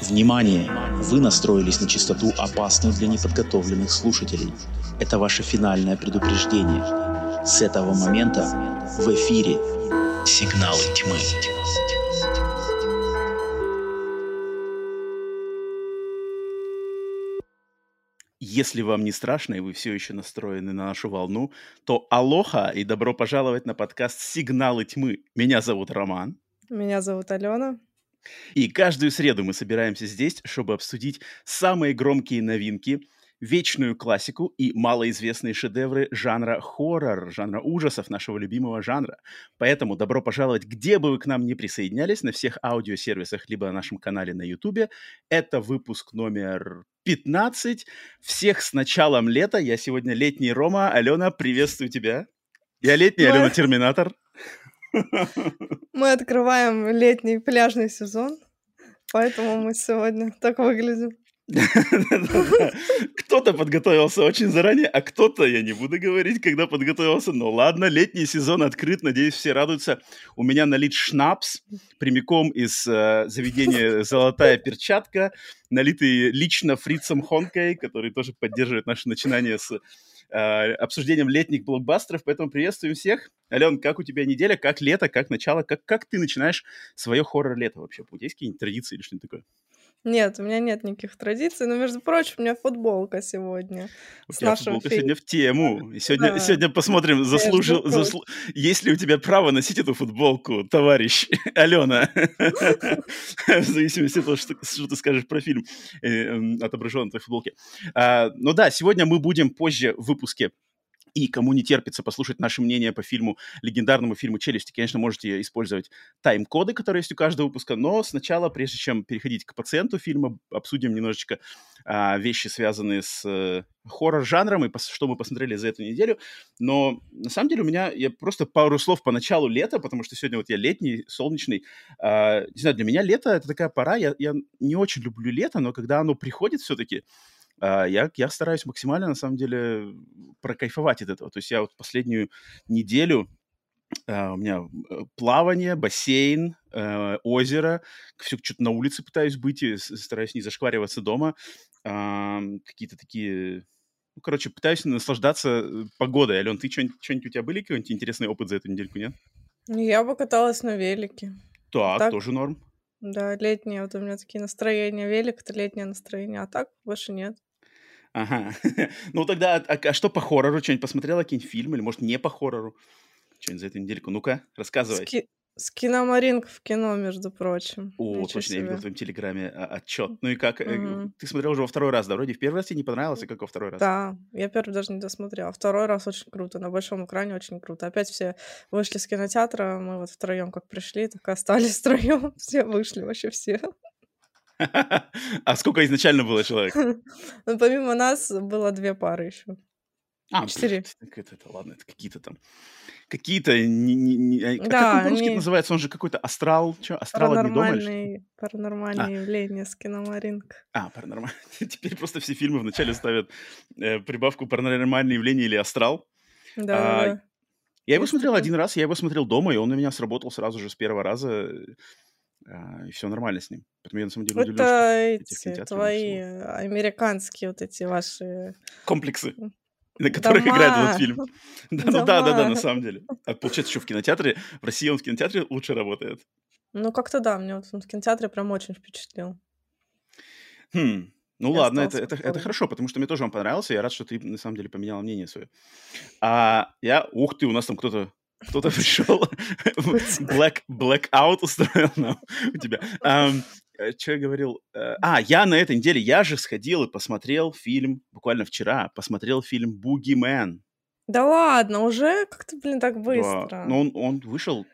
Внимание! Вы настроились на частоту, опасную для неподготовленных слушателей. Это ваше финальное предупреждение. С этого момента в эфире «Сигналы тьмы». Если вам не страшно и вы все еще настроены на нашу волну, то алоха и добро пожаловать на подкаст «Сигналы тьмы». Меня зовут Роман. Меня зовут Алена. И каждую среду мы собираемся здесь, чтобы обсудить самые громкие новинки, вечную классику и малоизвестные шедевры жанра хоррор, жанра ужасов, нашего любимого жанра. Поэтому добро пожаловать, где бы вы к нам не присоединялись, на всех аудиосервисах, либо на нашем канале на YouTube. Это выпуск номер 15. Всех с началом лета. Я сегодня летний Рома. Алена, приветствую тебя. Я летний. Алена Терминатор. Мы открываем летний пляжный сезон, поэтому мы сегодня так выглядим. Кто-то подготовился очень заранее, а кто-то, я не буду говорить, когда подготовился. Но ладно, летний сезон открыт, надеюсь, все радуются. У меня налит шнапс прямиком из э, заведения «Золотая перчатка», налитый лично Фрицем Хонкой, который тоже поддерживает наше начинание с э, обсуждением летних блокбастеров. Поэтому приветствуем всех. Ален, как у тебя неделя, как лето, как начало, как, как ты начинаешь свое хоррор-лето вообще? У есть какие-нибудь традиции или что-нибудь такое? Нет, у меня нет никаких традиций, но, между прочим, у меня футболка сегодня. У тебя футболка фильма. сегодня в тему. И сегодня, да. сегодня посмотрим, заслужил, заслу... есть ли у тебя право носить эту футболку, товарищ Алена. В зависимости от того, что, ты скажешь про фильм, э, отображен на твоей футболке. А, ну да, сегодня мы будем позже в выпуске и кому не терпится послушать наше мнение по фильму, легендарному фильму «Челюсти», конечно, можете использовать тайм-коды, которые есть у каждого выпуска, но сначала, прежде чем переходить к пациенту фильма, обсудим немножечко а, вещи, связанные с э, хоррор-жанром и что мы посмотрели за эту неделю. Но на самом деле у меня я просто пару слов по началу лета, потому что сегодня вот я летний, солнечный. А, не знаю, для меня лето — это такая пора, я, я не очень люблю лето, но когда оно приходит все-таки, а, я, я стараюсь максимально, на самом деле, прокайфовать от этого. То есть я вот последнюю неделю Uh, у меня э, плавание, бассейн, uh, озеро. Все что-то на улице пытаюсь быть, и стараюсь не зашквариваться дома. Uh, какие-то такие... Ну, короче, пытаюсь наслаждаться э, погодой. Ален, ты что-нибудь у тебя были какой-нибудь интересный опыт за эту недельку, нет? Я бы каталась на велике. Так, так тоже норм. Да, летнее. Вот у меня такие настроения. Велик — это летнее настроение, а так больше нет. Ага. ну тогда, а, а что по хоррору? Что-нибудь посмотрела? Какие-нибудь фильмы? Или, может, не по хоррору? Что-нибудь за эту недельку? Ну-ка, рассказывай. Ски... С киномаринг в кино, между прочим. О, Ничего точно, себе. я видел в твоем телеграме а, отчет. Ну и как? Mm-hmm. Ты смотрел уже во второй раз, да? Вроде в первый раз тебе не понравилось, а как во второй раз? Да, я первый даже не досмотрел. Второй раз очень круто, на большом экране очень круто. Опять все вышли с кинотеатра, мы вот втроем как пришли, так и остались втроем. Все вышли, вообще все. А сколько изначально было человек? Ну, помимо нас было две пары еще. А, четыре. Это, это, ладно, это какие-то там какие-то не, не, не, а да, как он по-русски они... называется? Он же какой-то астрал, что? Астрал одни дома? Паранормальные а. явления с киномаринг. А, паранормальные. Теперь просто все фильмы вначале ставят э, прибавку паранормальные явления или астрал. Да, а, да. Я его смотрел один раз, я его смотрел дома, и он на меня сработал сразу же с первого раза. А, и все нормально с ним. Поэтому я на самом деле удивлен, Это эти твои американские вот эти ваши... Комплексы на которых Дома. играет этот фильм. Да, ну да, да, да, на самом деле. А получается, еще в кинотеатре, в России он в кинотеатре лучше работает. Ну, как-то да, мне вот он в кинотеатре прям очень впечатлил. Хм, ну я ладно, это, это, это хорошо, потому что мне тоже он понравился. Я рад, что ты на самом деле поменяла мнение свое. А я, ух ты, у нас там кто-то кто-то пришел, black, blackout устроил нам у тебя. Um, что я говорил? Э, а, я на этой неделе, я же сходил и посмотрел фильм, буквально вчера, посмотрел фильм «Бугимен». Да ладно, уже как-то, блин, так быстро. Да. Ну, он, он вышел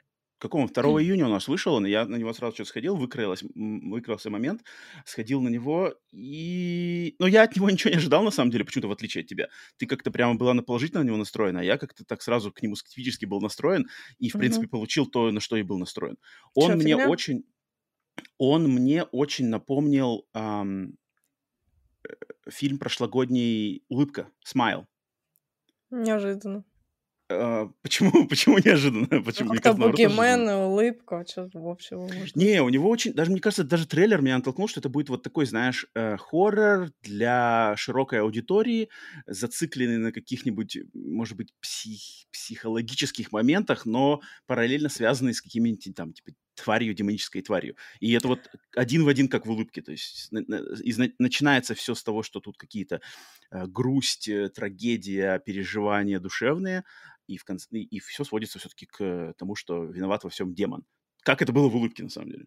какого? 2 июня у нас вышел он, я на него сразу что сходил, выкрылся, выкрылся момент, сходил на него, и... Но я от него ничего не ожидал, на самом деле, почему-то в отличие от тебя. Ты как-то прямо была на положительно на него настроена, а я как-то так сразу к нему скептически был настроен, и, в угу. принципе, получил то, на что и был настроен. Он Чё, мне фигня? очень... Он мне очень напомнил эм, фильм прошлогодний «Улыбка», «Смайл». Неожиданно. А, почему, почему неожиданно? Ну, Почему? как-то наоборот, тоже бугимен и улыбка, что в общем может Не, у него очень, даже мне кажется, даже трейлер меня натолкнул, что это будет вот такой, знаешь, э, хоррор для широкой аудитории, зацикленный на каких-нибудь, может быть, псих- психологических моментах, но параллельно связанный с какими-нибудь там, типа, тварью, демонической тварью. И это вот один в один, как в улыбке. То есть на- начинается все с того, что тут какие-то э, грусть, э, трагедия, переживания душевные, и, в конце, и, все сводится все-таки к тому, что виноват во всем демон. Как это было в улыбке, на самом деле.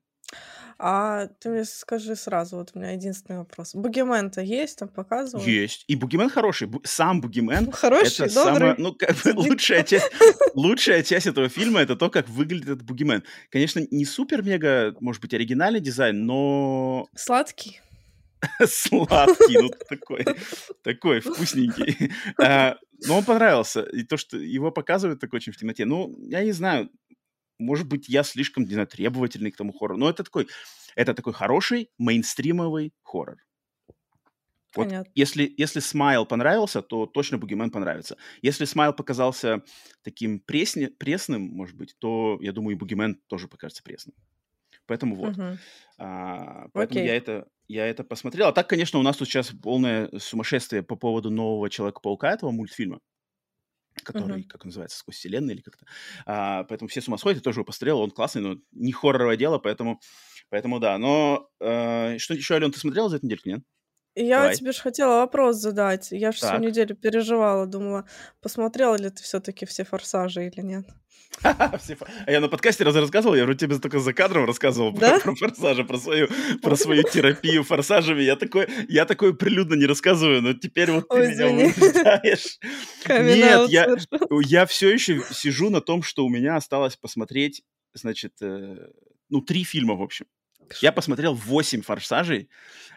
А ты мне скажи сразу, вот у меня единственный вопрос. Бугимен-то есть, там показывают? Есть. И Бугимен хороший. Бу- Сам Бугимен Хороший, это добрый. ну, как бы лучшая часть, лучшая часть этого фильма это то, как выглядит этот Бугимен. Конечно, не супер-мега, может быть, оригинальный дизайн, но Сладкий? сладкий, ну, такой, такой вкусненький. Но он понравился. И то, что его показывают так очень в темноте, ну, я не знаю, может быть, я слишком, не знаю, требовательный к тому хоррору, но это такой, это такой хороший мейнстримовый хоррор. Вот Понятно. если, если Смайл понравился, то точно Бугимен понравится. Если Смайл показался таким пресне, пресным, может быть, то, я думаю, и Бугимен тоже покажется пресным. Поэтому вот. Мгм. А, поэтому я Окей. это, я это посмотрел. А так, конечно, у нас тут сейчас полное сумасшествие по поводу нового Человека-паука, этого мультфильма, который, Мгм. как называется, «Сквозь вселенную» или как-то. А, поэтому все с ума сходят, я тоже его посмотрел, он классный, но не хорроровое дело, поэтому, поэтому да. Но э, что еще, Ален, ты смотрела за эту недельку, нет? Я Давай. тебе же хотела вопрос задать. Я же всю неделю переживала, думала, посмотрела ли ты все-таки все форсажи или нет. А я на подкасте раз рассказывал, я вроде тебе только за кадром рассказывал про, Да? про форсажи, про свою, про свою терапию форсажами. Я такой, я такой прилюдно не рассказываю, но теперь вот ты Ой, меня извини. вынуждаешь. Нет, я, я все еще сижу на том, что у меня осталось посмотреть, значит, э, ну, три фильма, в общем. Я посмотрел восемь форсажей,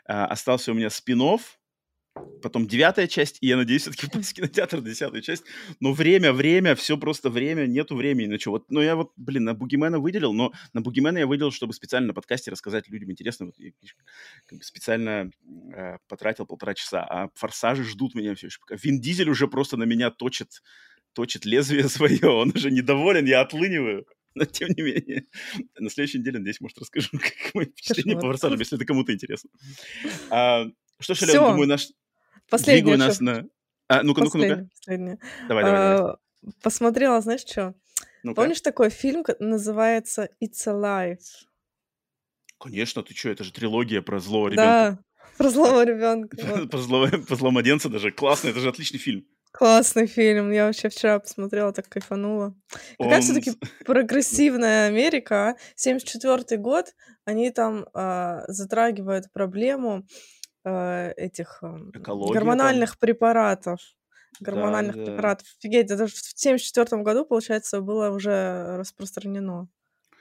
а, остался у меня спин потом девятая часть, и я надеюсь все-таки в кинотеатр десятую часть. Но время, время, все просто время, нету времени на что. Вот, ну, я вот, блин, на Бугимена выделил, но на Бугимена я выделил, чтобы специально на подкасте рассказать людям интересно. Вот, я, как бы специально э, потратил полтора часа, а форсажи ждут меня все еще. пока. Вин Дизель уже просто на меня точит, точит лезвие свое, он уже недоволен, я отлыниваю. Но тем не менее, на следующей неделе, надеюсь, может, расскажу, как мои впечатления по форсажам, если это кому-то интересно. А, что ж, Ален, Всё. думаю, наш... Последнее, Двигаю нас на... А, ну-ка, ну-ка, ну-ка. последнее. Давай, давай, давай. А, Посмотрела, знаешь что? Ну-ка. Помнишь такой фильм, называется It's Alive? Конечно, ты что, это же трилогия про злого ребенка. Да, про злого ребенка. Про злого младенца даже. Классно, это же отличный фильм. Классный фильм. Я вообще вчера посмотрела, так кайфанула. Какая Он все-таки прогрессивная Америка. 74 год, они там а, затрагивают проблему а, этих ам, Экология гормональных препаратов. Гормональных да. препаратов. Офигеть, это в 74 году, получается, было уже распространено.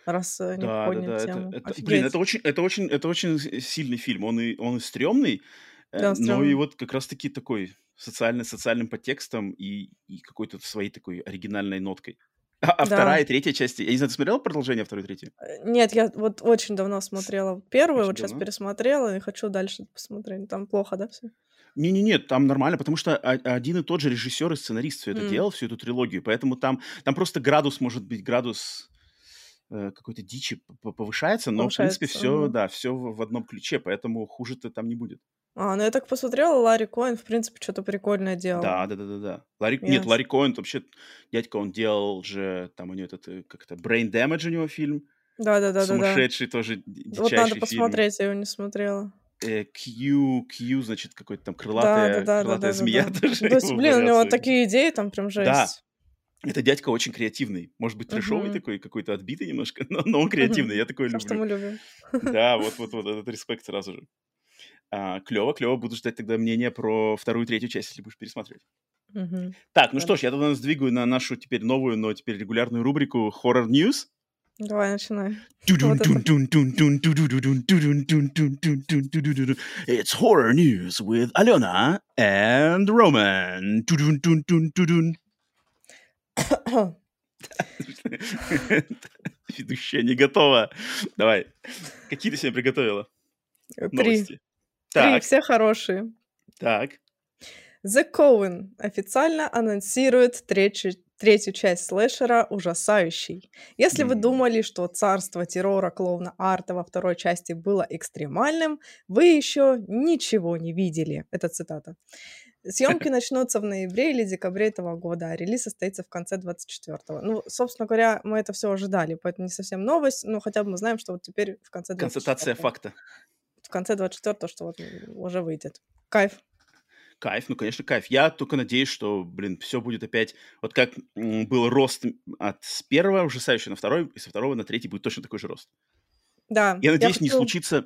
Раз э, не Да, да, подняли да. Это, тему. это- Офигеть. блин, это очень, это очень, это очень сильный фильм. Он и, он и стрёмный, э, Да, но и стрёмный. вот как раз-таки такой социальный, социальным подтекстом и, и какой-то своей такой оригинальной ноткой. А, а Да. вторая и третья части... Я не знаю, ты смотрела продолжение второй и третьей? Э, Нет, я вот очень давно смотрела первую, Очень вот сейчас давно? пересмотрела и хочу дальше посмотреть. Там плохо, да, все? Не-не-не, там нормально, потому что один и тот же режиссер и сценарист все это М. делал, всю эту трилогию, поэтому там, там просто градус, может быть, градус э, какой-то дичи повышается, но, в принципе, Повышается, все, ага. да, все в одном ключе, поэтому хуже-то там не будет. А, ну я так посмотрела, Ларри Коэн, в принципе, что-то прикольное делал. Да, да, да, да, да. Ларри... Нет, Ясно. Ларри Коэн, вообще, дядька, он делал же, там у него этот, э, как-то, Brain Damage у него фильм, Да, да, да, да, да. сумасшедший тоже, д- Вот дичайший надо фильм. посмотреть, я его не смотрела. Э, Q, Q, значит, какой-то там Да, крылатая, да, да, да, крылатая да, да, змея да. тоже. То есть, блин, у него такие идеи там прям жесть. Да. Это дядька очень креативный. Может быть, трешовый Мгм. такой, какой-то отбитый немножко, но, но он креативный, я такой То, что люблю. мы любим. Да, вот-вот-вот, этот респект сразу же. А, клево, клево. Буду ждать тогда мнение про вторую и третью часть, если будешь пересматривать. Мгм. Так, ну Да. что ж, я тогда нас двигаю на нашу теперь новую, но теперь регулярную рубрику Horror News. Давай, начинай. It's Horror News with Alena and Roman. Ведущая не готова. Давай. Какие ты себе приготовила Три. новости? Три, Так, все хорошие. так. The Cohen официально анонсирует третью, третью часть слэшера «Ужасающий». Если вы М. думали, что царство террора клоуна Арта во второй части было экстремальным, вы еще ничего не видели. Это цитата. Съемки начнутся в ноябре или декабре этого года, а релиз состоится в конце 24-го. Ну, собственно говоря, мы это все ожидали, поэтому не совсем новость, но хотя бы мы знаем, что вот теперь в конце 24 Констатация факта. В конце 24 что вот уже выйдет. Кайф. Кайф, ну, конечно, кайф. Я только надеюсь, что, блин, все будет опять... Вот как был рост от с первого ужасающего на второй, и со второго на третий будет точно такой же рост. Да. Я надеюсь, не хочу- случится...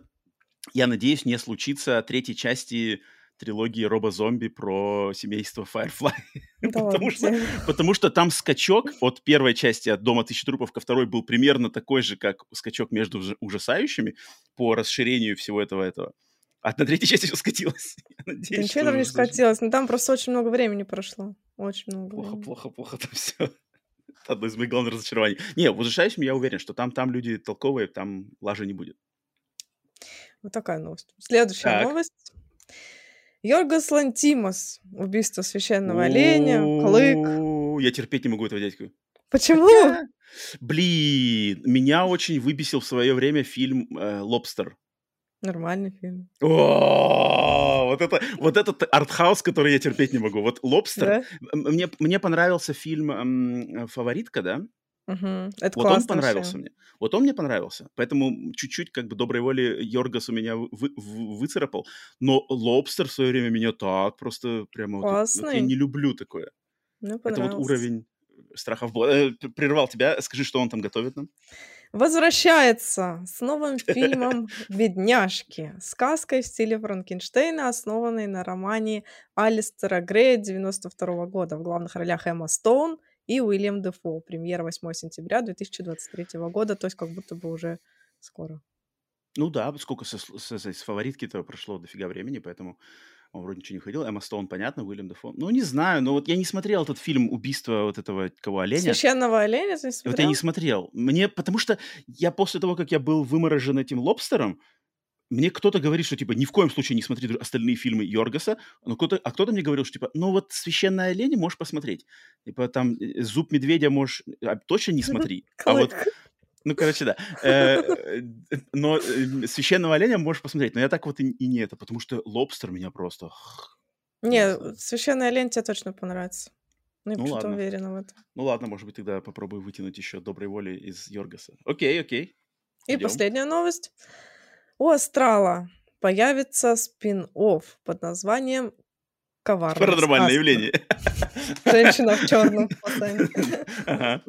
Я надеюсь, не случится третьей части трилогии Робо-зомби про семейство Firefly. Да потому, что, потому что там скачок от первой части, от Дома тысячи трупов ко второй был примерно такой же, как скачок между ужа- ужасающими по расширению всего этого этого. А на третьей части все скатилось. Я Да надеюсь, Ничего там не скатилось, но там просто очень много времени прошло. Очень много Плохо, времени. плохо, плохо там все. Это одно из моих главных разочарований. Не, в я уверен, что там, там люди толковые, там лажи не будет. Вот такая новость. Следующая Так. новость. Йоргос Лантимос. Убийство священного оленя. Клык. Я терпеть не могу этого дядьку. Почему? Блин, меня очень выбесил в свое время фильм э, «Лобстер». Нормальный фильм. О, вот это, вот этот артхаус, который я терпеть не могу. Вот «Лобстер». Да? Мне, мне понравился фильм «Фаворитка», да? Мгм. Это Вот он понравился вообще. мне. Вот он мне понравился. Поэтому чуть-чуть как бы доброй воли Йоргас у меня вы- вы- выцарапал. Но «Лобстер» в свое время меня так просто прямо... Вот, вот я Классный. не люблю такое. Мне Это вот уровень страхов. Э, Прервал тебя. Скажи, что он там готовит нам. Возвращается с новым фильмом «Бедняжки». Сказкой в стиле Франкенштейна, основанной на романе Алистера Грея 92 года. В главных ролях Эмма Стоун и Уильям Дефо. Премьера 8 сентября 2023 года, то есть как будто бы уже скоро. Ну да, сколько с, с- с фаворитки-то прошло дофига времени, поэтому он вроде ничего не ходил. Эмма Стоун, понятно, Уильям Дефо. Ну, не знаю, но вот я не смотрел этот фильм «Убийство» вот этого, кого, оленя. Священного оленя ты не Вот я смотрел? не смотрел. Мне, потому что я после того, как я был выморожен этим лобстером, мне кто-то говорит, что, типа, ни в коем случае не смотри остальные фильмы Йоргаса, но кто-то, а кто-то мне говорил, что, типа, ну вот «Священная олень» можешь посмотреть. Типа, там э, «Зуб медведя» можешь... а, точно не смотри. А вот. Ну, короче, да. Э, э, Но э, священного оленя можешь посмотреть. Но я так вот и не это, потому что лобстер меня просто... Не, знаю. священный олень тебе точно понравится. Ну, я Ну почему-то ладно. уверена в этом. Ну ладно, может быть, тогда попробую вытянуть еще доброй воли из Йоргаса. Окей, окей. И Идем. последняя новость. У Астрала появится спин-офф под названием «Коварная Паранормальное сказка». явление. Женщина в черном Ага.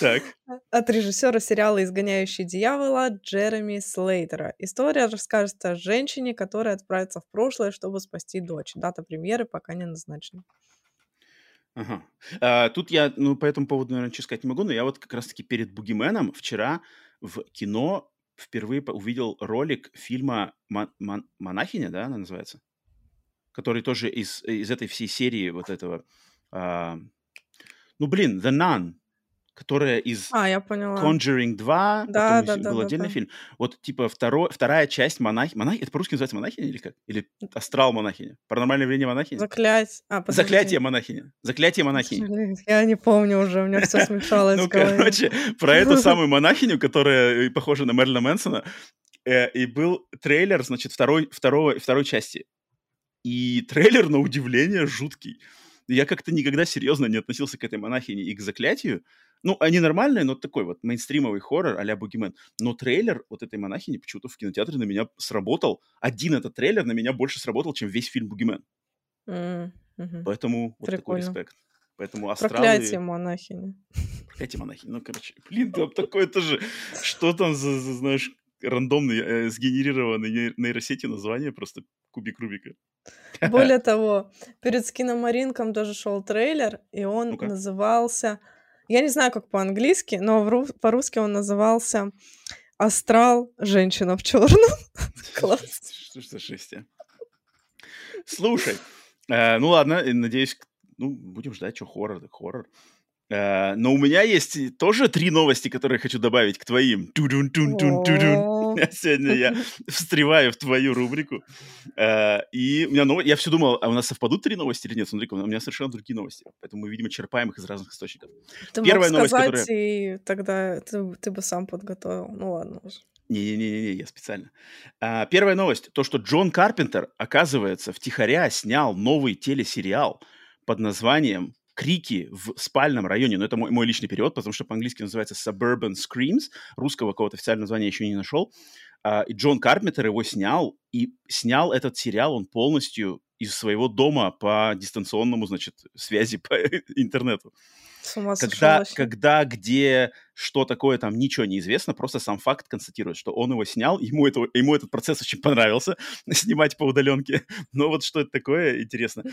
Так. От режиссера сериала «Изгоняющий дьявола» Джереми Слейтера. История расскажет о женщине, которая отправится в прошлое, чтобы спасти дочь. Дата премьеры пока не назначена. Ага. А, тут я, ну, по этому поводу, наверное, ничего сказать не могу, но я вот как раз-таки перед Бугименом вчера в кино впервые увидел ролик фильма «Ма- Мон- «Монахиня», да, она называется? Который тоже из, из этой всей серии вот этого... а, ну, блин, The Nun, которая из А, я поняла. Conjuring 2, Да, да, да, был да, отдельный да. фильм. Вот, типа, второй, вторая часть монахи... монахи... Это по-русски называется монахиня или как? Или астрал монахиня? Паранормальное явление монахини? Заклять. А, подожди. Заклятие монахини. Заклятие монахини. Я не помню уже, у меня все смешалось Ну, короче, про эту самую монахиню, которая э, похожа на Мэрилина Мэнсона, э, и был трейлер, значит, второй, второго, второй части. И трейлер, на удивление, жуткий. Я как-то никогда серьезно не относился к этой монахине и к заклятию. Ну, они нормальные, но такой вот мейнстримовый хоррор а-ля Бугимен. Но трейлер вот этой монахини почему-то в кинотеатре на меня сработал. Один этот трейлер на меня больше сработал, чем весь фильм Бугимен. Мгм. Поэтому вот такой Прикольно. респект. Поэтому астралы... Проклятие монахини. Проклятие монахини. Ну, короче, блин, там такое тоже... Что там за, за, знаешь, рандомный, э, сгенерированный ней- нейросетью название, просто кубик Рубика. Более того, перед скиномаринком тоже шел трейлер, и он Ну-ка. назывался... Я не знаю, как по-английски, но ру- по-русски он назывался «Астрал. Женщина в черном». Класс. Что за жесть, а? Слушай, э, ну ладно, надеюсь, ну, будем ждать, что хоррор, так хоррор. Э, но у меня есть тоже три новости, которые хочу добавить к твоим. Сегодня я встреваю в твою рубрику. Э, и у меня нов... я все думал, а у нас совпадут три новости или нет? Смотри, у меня совершенно другие новости. Поэтому мы, видимо, черпаем их из разных источников. Ты Первая мог сказать, новость, которая... и тогда ты, ты бы сам подготовил. Ну ладно уже. Не-не-не, я специально. А, первая новость. То, что Джон Карпентер, оказывается, втихаря снял новый телесериал под названием крики в спальном районе, но это мой, мой личный перевод, потому что по-английски называется Suburban Screams, русского какого-то официального названия еще не нашел. Uh, и Джон Карпентер его снял, и снял этот сериал он полностью из своего дома по дистанционному, значит, связи по интернету. С ума когда, когда, где, что такое, там ничего не известно, просто сам факт констатирует, что он его снял, ему, это, ему этот процесс очень понравился, снимать по удаленке. Но вот что это такое, интересно.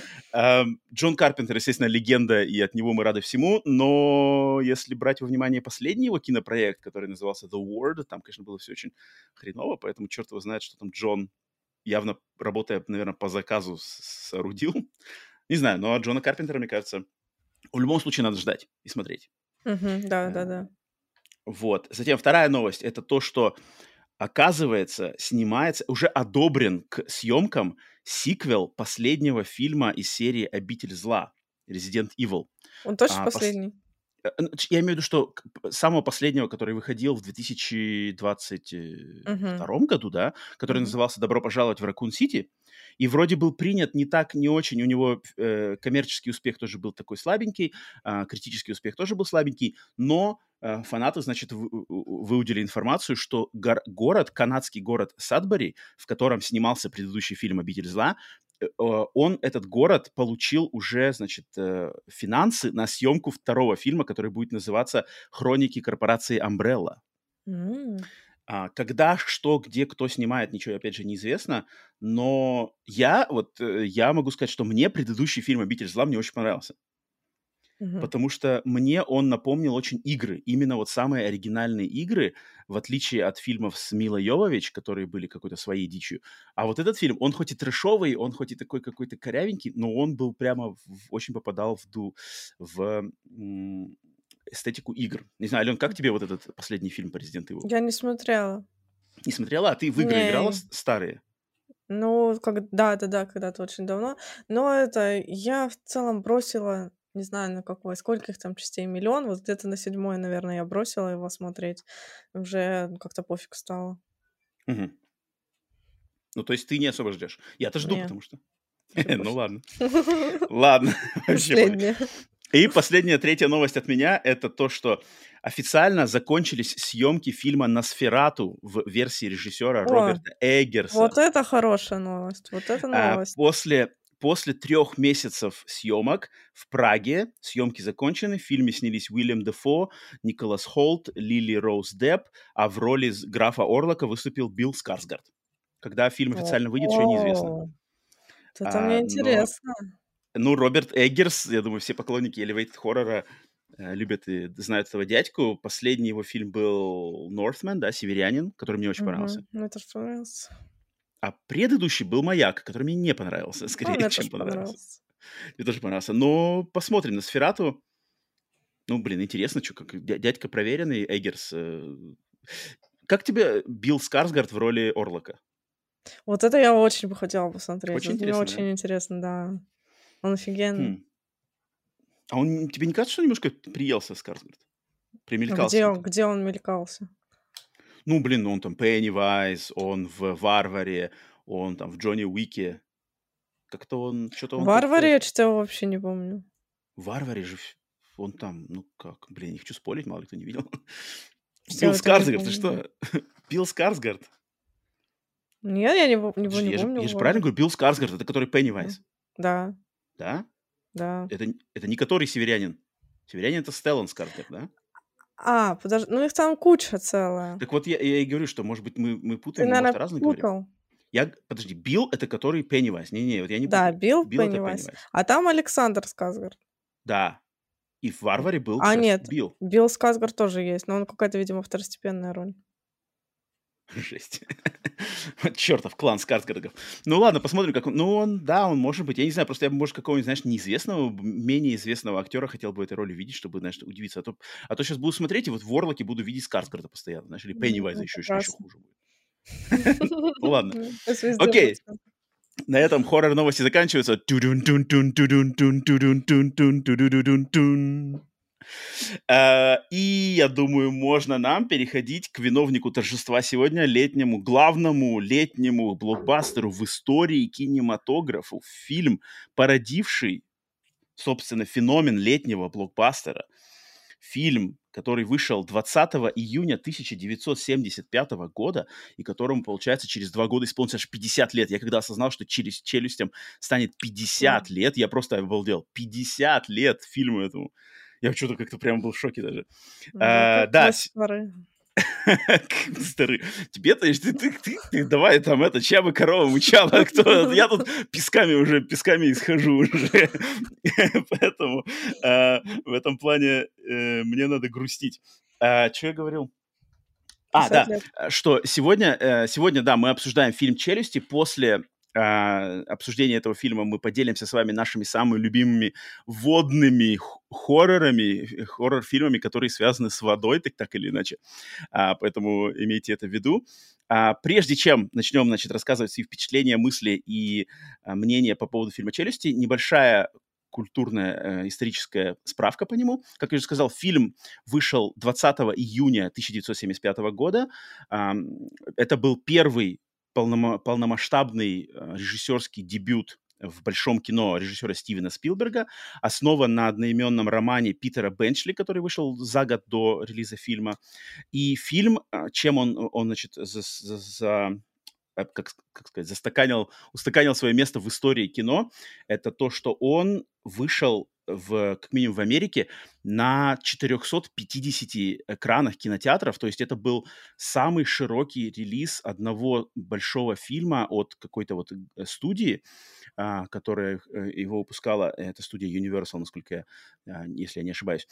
Джон Карпентер, естественно, легенда, и от него мы рады всему, но если брать во внимание последний его кинопроект, который назывался The Word, там, конечно, было все очень хреново, поэтому черт его знает, что там Джон, явно работая, наверное, по заказу, соорудил. Не знаю, но Джона Карпентера, мне кажется, в любом случае надо ждать и смотреть. Угу, да, да, да. Вот. Затем вторая новость это то, что оказывается снимается уже одобрен к съемкам сиквел последнего фильма из серии «Обитель зла» Resident Evil. Он точно а, последний? Пос... Э, я имею в виду, что самого последнего, который выходил в 2022 uh-huh. году, да, который назывался «Добро пожаловать в Ракун Сити», и вроде был принят не так, не очень. У него э, коммерческий успех тоже был такой слабенький, э, критический успех тоже был слабенький, но э, фанаты, значит, вы, выудили информацию, что гор- город, канадский город Садбери, в котором снимался предыдущий фильм «Обитель зла», э, он, этот город, получил уже, значит, э, финансы на съемку второго фильма, который будет называться «Хроники корпорации Umbrella». Mm. А, когда, что, где, кто снимает, ничего, опять же, неизвестно. Но я, вот, э, я могу сказать, что мне предыдущий фильм «Обитель зла» мне очень понравился. Угу. Потому что мне он напомнил очень игры. Именно вот самые оригинальные игры, в отличие от фильмов с Милой Йовович, которые были какой-то своей дичью. А вот этот фильм, он хоть и трэшовый, он хоть и такой какой-то корявенький, но он был прямо, в, очень попадал в, ду, в, эстетику игр. Не знаю, Ален, как тебе вот этот последний фильм по Resident Evil? Я не смотрела. Не смотрела? А ты в игры не. играла старые? Ну, как, да, да, да, когда-то очень давно. Но это я в целом бросила, не знаю на какой, сколько их там частей, миллион. Вот где-то на седьмой, наверное, я бросила его смотреть. Уже как-то пофиг стало. Угу. Ну, то есть ты не особо ждешь. Я-то жду, Нет. потому что... Ну ладно. Ладно. И последняя, третья новость от меня – это то, что официально закончились съемки фильма «Носферату» в версии режиссера О, Роберта Эггерса. Вот это хорошая новость, вот это а, новость. А, после, после трех месяцев съемок в Праге съемки закончены. В фильме снялись Уильям Дефо, Николас Холт, Лили Роуз Депп, а в роли графа Орлока выступил Билл Скарсгард. Когда фильм официально выйдет, еще неизвестно. Это а, мне интересно. Но... Ну, Роберт Эггерс, я думаю, все поклонники Elevated хоррора э, любят и знают этого дядьку. Последний его фильм был Northman, да, «Северянин», который мне очень понравился. Мне тоже понравился. А предыдущий был «Маяк», который мне не понравился, а, скорее, а, чем понравился. понравился. Мне тоже понравился. Но посмотрим на «Сферату». Ну, блин, интересно, что, как дядька проверенный, Эггерс. Э... Как тебе Билл Скарсгард в роли Орлока? Вот это я очень бы хотела посмотреть. Очень интересно, Мне очень да? интересно, да. Он офигенный. Хм. А он тебе не кажется, что немножко приелся Скарсгард? Примелькался? Где он, где он мелькался? Ну, блин, он там Пеннивайз, он в Варваре, он там в Джонни Уике. Как-то он что-то... В Варваре я что-то вообще не помню. Варваре же он там, ну как, блин, не хочу спорить, мало кто не видел. Билл Скарсгард, ты что? Билл Скарсгард. Нет, я не, не, не, я помню. Я же правильно говорю, Билл Скарсгард, это который Пеннивайз. Да. Да? Да. Это, это не который северянин. Северянин это Стеллан Скарсгард, да? А, подожди, ну их там куча целая. Так вот я, я и говорю, что, может быть, мы, мы путаем, Ты, наверное, может, разные путал. говорим. Я, подожди, Билл это который Пеннивайз. Не-не, вот я не Да, Билл, Билл Пеннивайз. Пеннивайз. А там Александр Сказгард. Да. И в Варваре был А, нет, Билл. Билл Сказгард тоже есть, но он какая-то, видимо, второстепенная роль. Жесть. Чертов клан Скарсгардов. Ну ладно, посмотрим, как он... Ну он, да, он может быть. Я не знаю, просто я бы, может, какого-нибудь, знаешь, неизвестного, менее известного актера хотел бы этой роли видеть, чтобы, знаешь, удивиться. А то, а то сейчас буду смотреть, и вот в Ворлоке буду видеть Скарсгарда постоянно, знаешь, или Пеннивайза еще, еще, еще хуже будет. Ну ладно. Окей. На этом хоррор новости заканчиваются. Э, и я думаю, можно нам переходить к виновнику торжества сегодня, летнему, главному летнему блокбастеру в истории кинематографа. Фильм, породивший, собственно, феномен летнего блокбастера. Фильм, который вышел 20 июня 1975 года, и которому, получается, через два года исполнится аж 50 лет. Я когда осознал, что через «Челюстям» станет 50 лет, я просто обалдел. 50 лет фильму этому. Я что-то как-то прям был в шоке даже. Ну, а, да. Старый. Тебе-то, ты, ты, ты, ты давай там это, чья бы корова мычала, а кто... Я тут песками уже, песками исхожу уже. Поэтому э, в этом плане э, мне надо грустить. А, что я говорил? А, да, что сегодня, э, сегодня, да, мы обсуждаем фильм «Челюсти» после э, обсуждения этого фильма мы поделимся с вами нашими самыми любимыми водными хоррорами, хоррор-фильмами, которые связаны с водой, так, так или иначе. А, поэтому имейте это в виду. А, прежде чем начнем, значит, рассказывать свои впечатления, мысли и а, мнения по поводу фильма «Челюсти», небольшая культурная э, историческая справка по нему. Как я уже сказал, фильм вышел 20 июня 1975 года. Э, это был первый полнома- полномасштабный э, режиссерский дебют в большом кино режиссера Стивена Спилберга, основан на одноименном романе Питера Бенчли, который вышел за год до релиза фильма. И фильм, э, чем он, он значит, за, за, за как, как сказать, застаканил, устаканил свое место в истории кино, это то, что он вышел в, как минимум в Америке, на 450 экранах кинотеатров. То есть это был самый широкий релиз одного большого фильма от какой-то вот э, студии, а, которая э, его выпускала. Это студия Universal, насколько я, а, если я не ошибаюсь.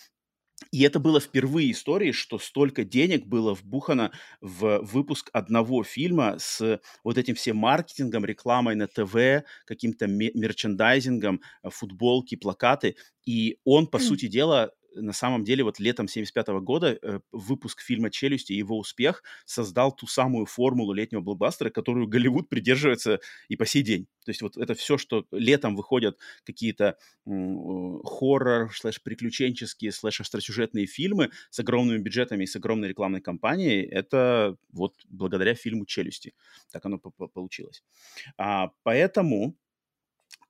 И это было впервые истории, что столько денег было вбухано в выпуск одного фильма с вот этим всем маркетингом, рекламой на ТВ, каким-то мерчендайзингом, э, футболки, плакаты. И он, по сути дела, на самом деле вот летом 75 года э, выпуск фильма «Челюсти» и его успех создал ту самую формулу летнего блокбастера, которую Голливуд придерживается и по сей день. То есть вот это все, что летом выходят какие-то хоррор, слэш-приключенческие, слэш-остросюжетные фильмы с огромными бюджетами и с огромной рекламной кампанией, это вот благодаря фильму «Челюсти». Так оно получилось. А, поэтому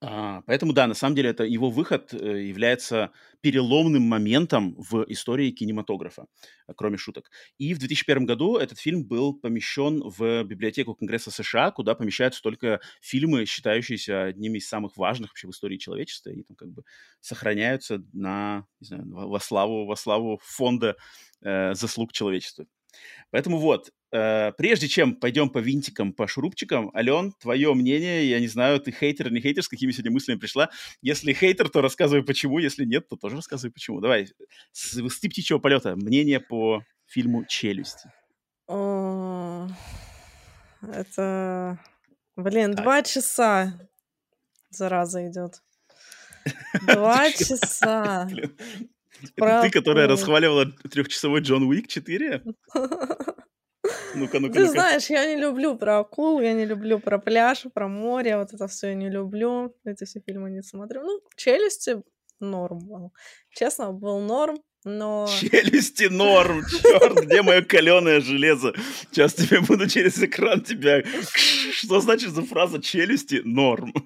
а, поэтому, да, на самом деле это его выход э, является переломным моментом в истории кинематографа, э, кроме шуток. И в 2001 году этот фильм был помещен в библиотеку Конгресса США, куда помещаются только фильмы, считающиеся одними из самых важных вообще в истории человечества, и там как бы сохраняются на, не знаю, во славу, во славу фонда э, заслуг человечества. Поэтому вот, прежде чем пойдем по винтикам, по шурупчикам, Ален, твое мнение, я не знаю, ты хейтер или не хейтер, с какими сегодня мыслями пришла. Если хейтер, то рассказывай почему, если нет, то тоже рассказывай почему. Давай, с, с птичьего полета, мнение по фильму «Челюсти». О, это... Блин, так. два часа зараза идет. Два часа. Это ты, которая расхваливала трехчасовой Джон Уик 4? Ну-ка, ну-ка, Ты ну знаешь, я не люблю про акул, я не люблю про пляж, про море, вот это все я не люблю. Эти все фильмы не смотрю. Ну, челюсти норм был. Честно, был норм, но... Челюсти норм, черт, где мое каленое железо? Сейчас тебе буду через экран тебя... Что значит за фраза челюсти норм?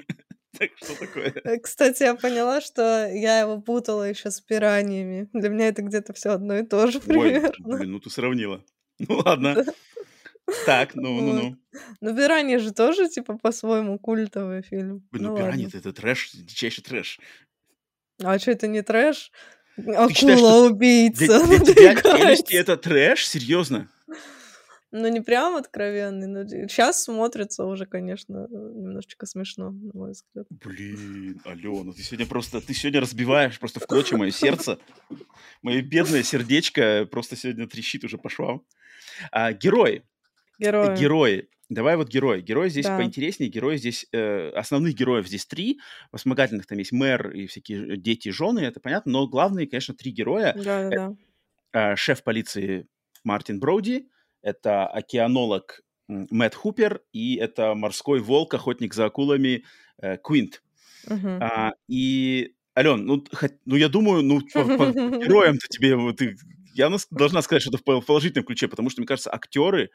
Так, что такое? Э, кстати, я поняла, что я его путала еще с пираниями. Для меня это где-то все одно и то же примерно. Ой, блин, ну ты сравнила. Ну ладно. Так, ну, ну, ну. Ну, «Пираньи» же тоже, типа, по-своему культовый фильм. Блин, ну, ну «Пираньи» — это трэш, дичайший трэш. А что, это не трэш? Акула-убийца. Для, для тебя «Челюсти» — это трэш? Серьезно? Ну, не прям откровенный, но сейчас смотрится уже, конечно, немножечко смешно, на мой взгляд. Блин, Алена, ты сегодня просто, ты сегодня разбиваешь просто в клочья мое сердце. Мое бедное сердечко просто сегодня трещит уже по швам. А, герой. Герои. Герои. Давай вот герои. Герои здесь Да. поинтереснее. Герои здесь... э, основных героев здесь три. Вспомогательных там есть мэр и всякие дети, жены, это понятно. Но главные, конечно, три героя. Да-да-да. Э, шеф полиции Мартин Броуди, это океанолог Мэтт Хупер и это морской волк, охотник за акулами э, Квинт. Мгм. А, и, Ален, ну, хоть- ну, я думаю, ну, по, по героям-то тебе, вот ты, я должна сказать, что это в пол- в положительном ключе, потому что, мне кажется, актеры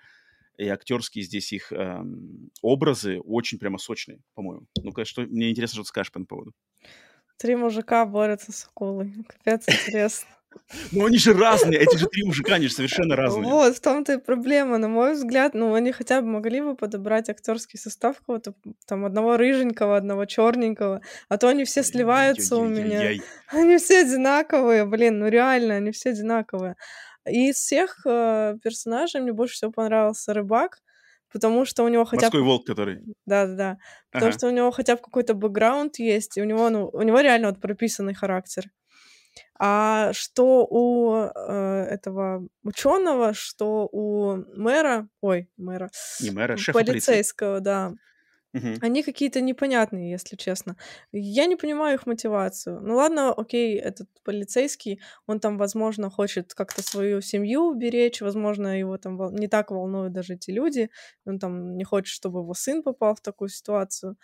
и актерские здесь их эм, образы очень прямо сочные, по-моему. Ну-ка, что, мне интересно, что ты скажешь по этому поводу. Три мужика борются с акулой. Капец интересно. Ну, они же разные, эти же три мужика, они же совершенно разные. Вот, в том-то и проблема, на мой взгляд. Ну, они хотя бы могли бы подобрать актерский состав кого-то, там, одного рыженького, одного черненького, а то они все сливаются у меня. Они все одинаковые, блин, ну реально, они все одинаковые. И из всех э, персонажей мне больше всего понравился рыбак, потому что у него хотя Морской бы... волк, который... Да-да-да. Потому Ага. что у него хотя бы какой-то бэкграунд есть, и у него, ну, у него реально вот прописанный характер. А что у э, этого ученого, что у мэра, ой, мэра, Не мэра, шефа полиции. полицейского, да, Мгм. они какие-то непонятные, если честно. Я не понимаю их мотивацию. Ну ладно, окей, этот полицейский, он там, возможно, хочет как-то свою семью уберечь, возможно, его там вол- не так волнуют даже эти люди, он там не хочет, чтобы его сын попал в такую ситуацию.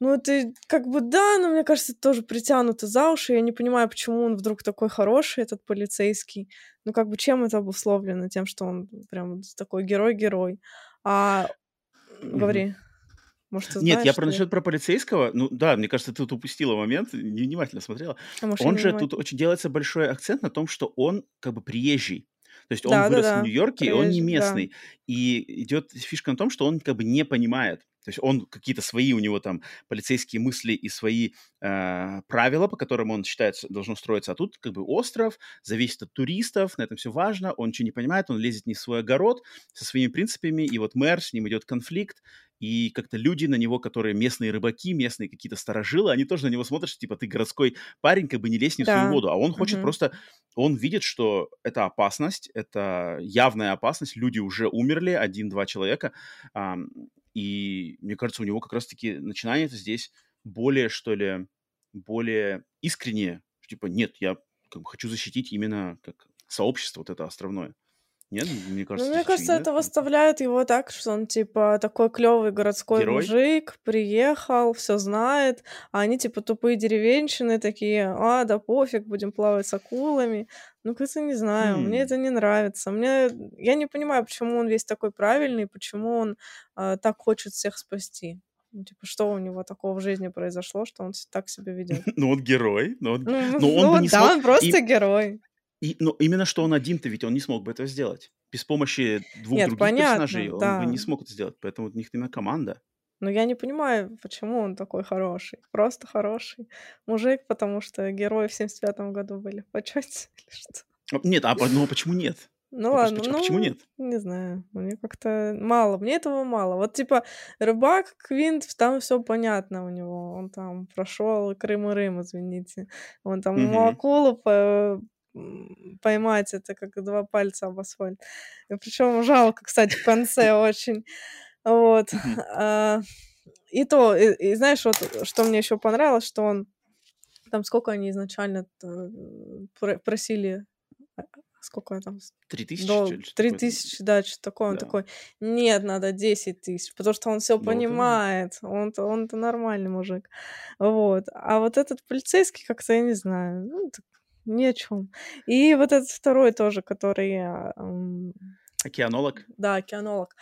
Ну, это как бы да, но мне кажется, это тоже притянуто за уши. Я не понимаю, почему он вдруг такой хороший, этот полицейский. Ну, как бы чем это обусловлено? Тем, что он прям такой герой-герой. А говори. Может, ты Нет, знаешь, я про насчет про полицейского. Ну да, мне кажется, ты тут упустила момент, невнимательно смотрела. А может, Он же тут очень делается большой акцент на том, что он как бы приезжий. То есть он Да, да, вырос в да, Нью-Йорке, и он не приезжий, да. местный. И идет фишка на том, что он как бы не понимает. То есть он какие-то свои, у него там полицейские мысли и свои э, правила, по которым он считает, должно строиться. А тут как бы остров, зависит от туристов, на этом все важно. Он ничего не понимает, он лезет не в свой огород со своими принципами. И вот мэр, с ним идет конфликт. И как-то люди на него, которые местные рыбаки, местные какие-то старожилы, они тоже на него смотрят, что типа ты городской парень, как бы не лезь не в свою Да. воду. А он хочет Мгм. просто он видит, что это опасность, это явная опасность, люди уже умерли, один-два человека, и мне кажется, у него как раз-таки начинает здесь более, что ли, более искреннее, типа, нет, я как бы хочу защитить именно как сообщество вот это островное. Нет, мне Ну, кажется, мне здесь кажется, это выставляет его так, что он типа такой клевый городской Герой? мужик, приехал, все знает, а они типа тупые деревенщины такие, а, да пофиг, будем плавать с акулами. Ну, как-то не знаю, мне Хм. это не нравится. Мне... Я не понимаю, почему он весь такой правильный, почему он а, так хочет всех спасти. Ну, типа, что у него такого в жизни произошло, что он так себя ведет? Ну, он герой, но он, Ну, но ну он не да, смог... он просто и- герой. И, но именно что он один-то, ведь он не смог бы этого сделать. Без помощи двух Нет, других понятно, персонажей он да. бы не смог это сделать. Поэтому у них именно команда. Но я не понимаю, почему он такой хороший. Просто хороший мужик, потому что герои в 79 году были в почете или что. А, Нет, а ну а почему нет? Ну Ну, просто ладно, а почему ну, нет? не знаю, мне как-то мало, мне этого мало. Вот типа рыбак, Квинт, там все понятно у него, он там прошел Крым и Рым, извините. Он там Мгм. акулу по- поймать, это как два пальца об асфальт. Причем жалко, кстати, в конце очень. Вот. А, И то, и, и знаешь, вот что мне еще понравилось, что он там сколько они изначально э, про- просили, а, сколько там, Три тысячи, дол- три тысячи, да, что такое. Он Да. такой, нет, надо 10 тысяч, потому что он все Ну, вот именно. понимает, он-то, он-то нормальный мужик. Вот. А вот этот полицейский как-то, я не знаю, ну, так ни о чем. И вот этот второй тоже, который, а, Океанолог. да, океанолог.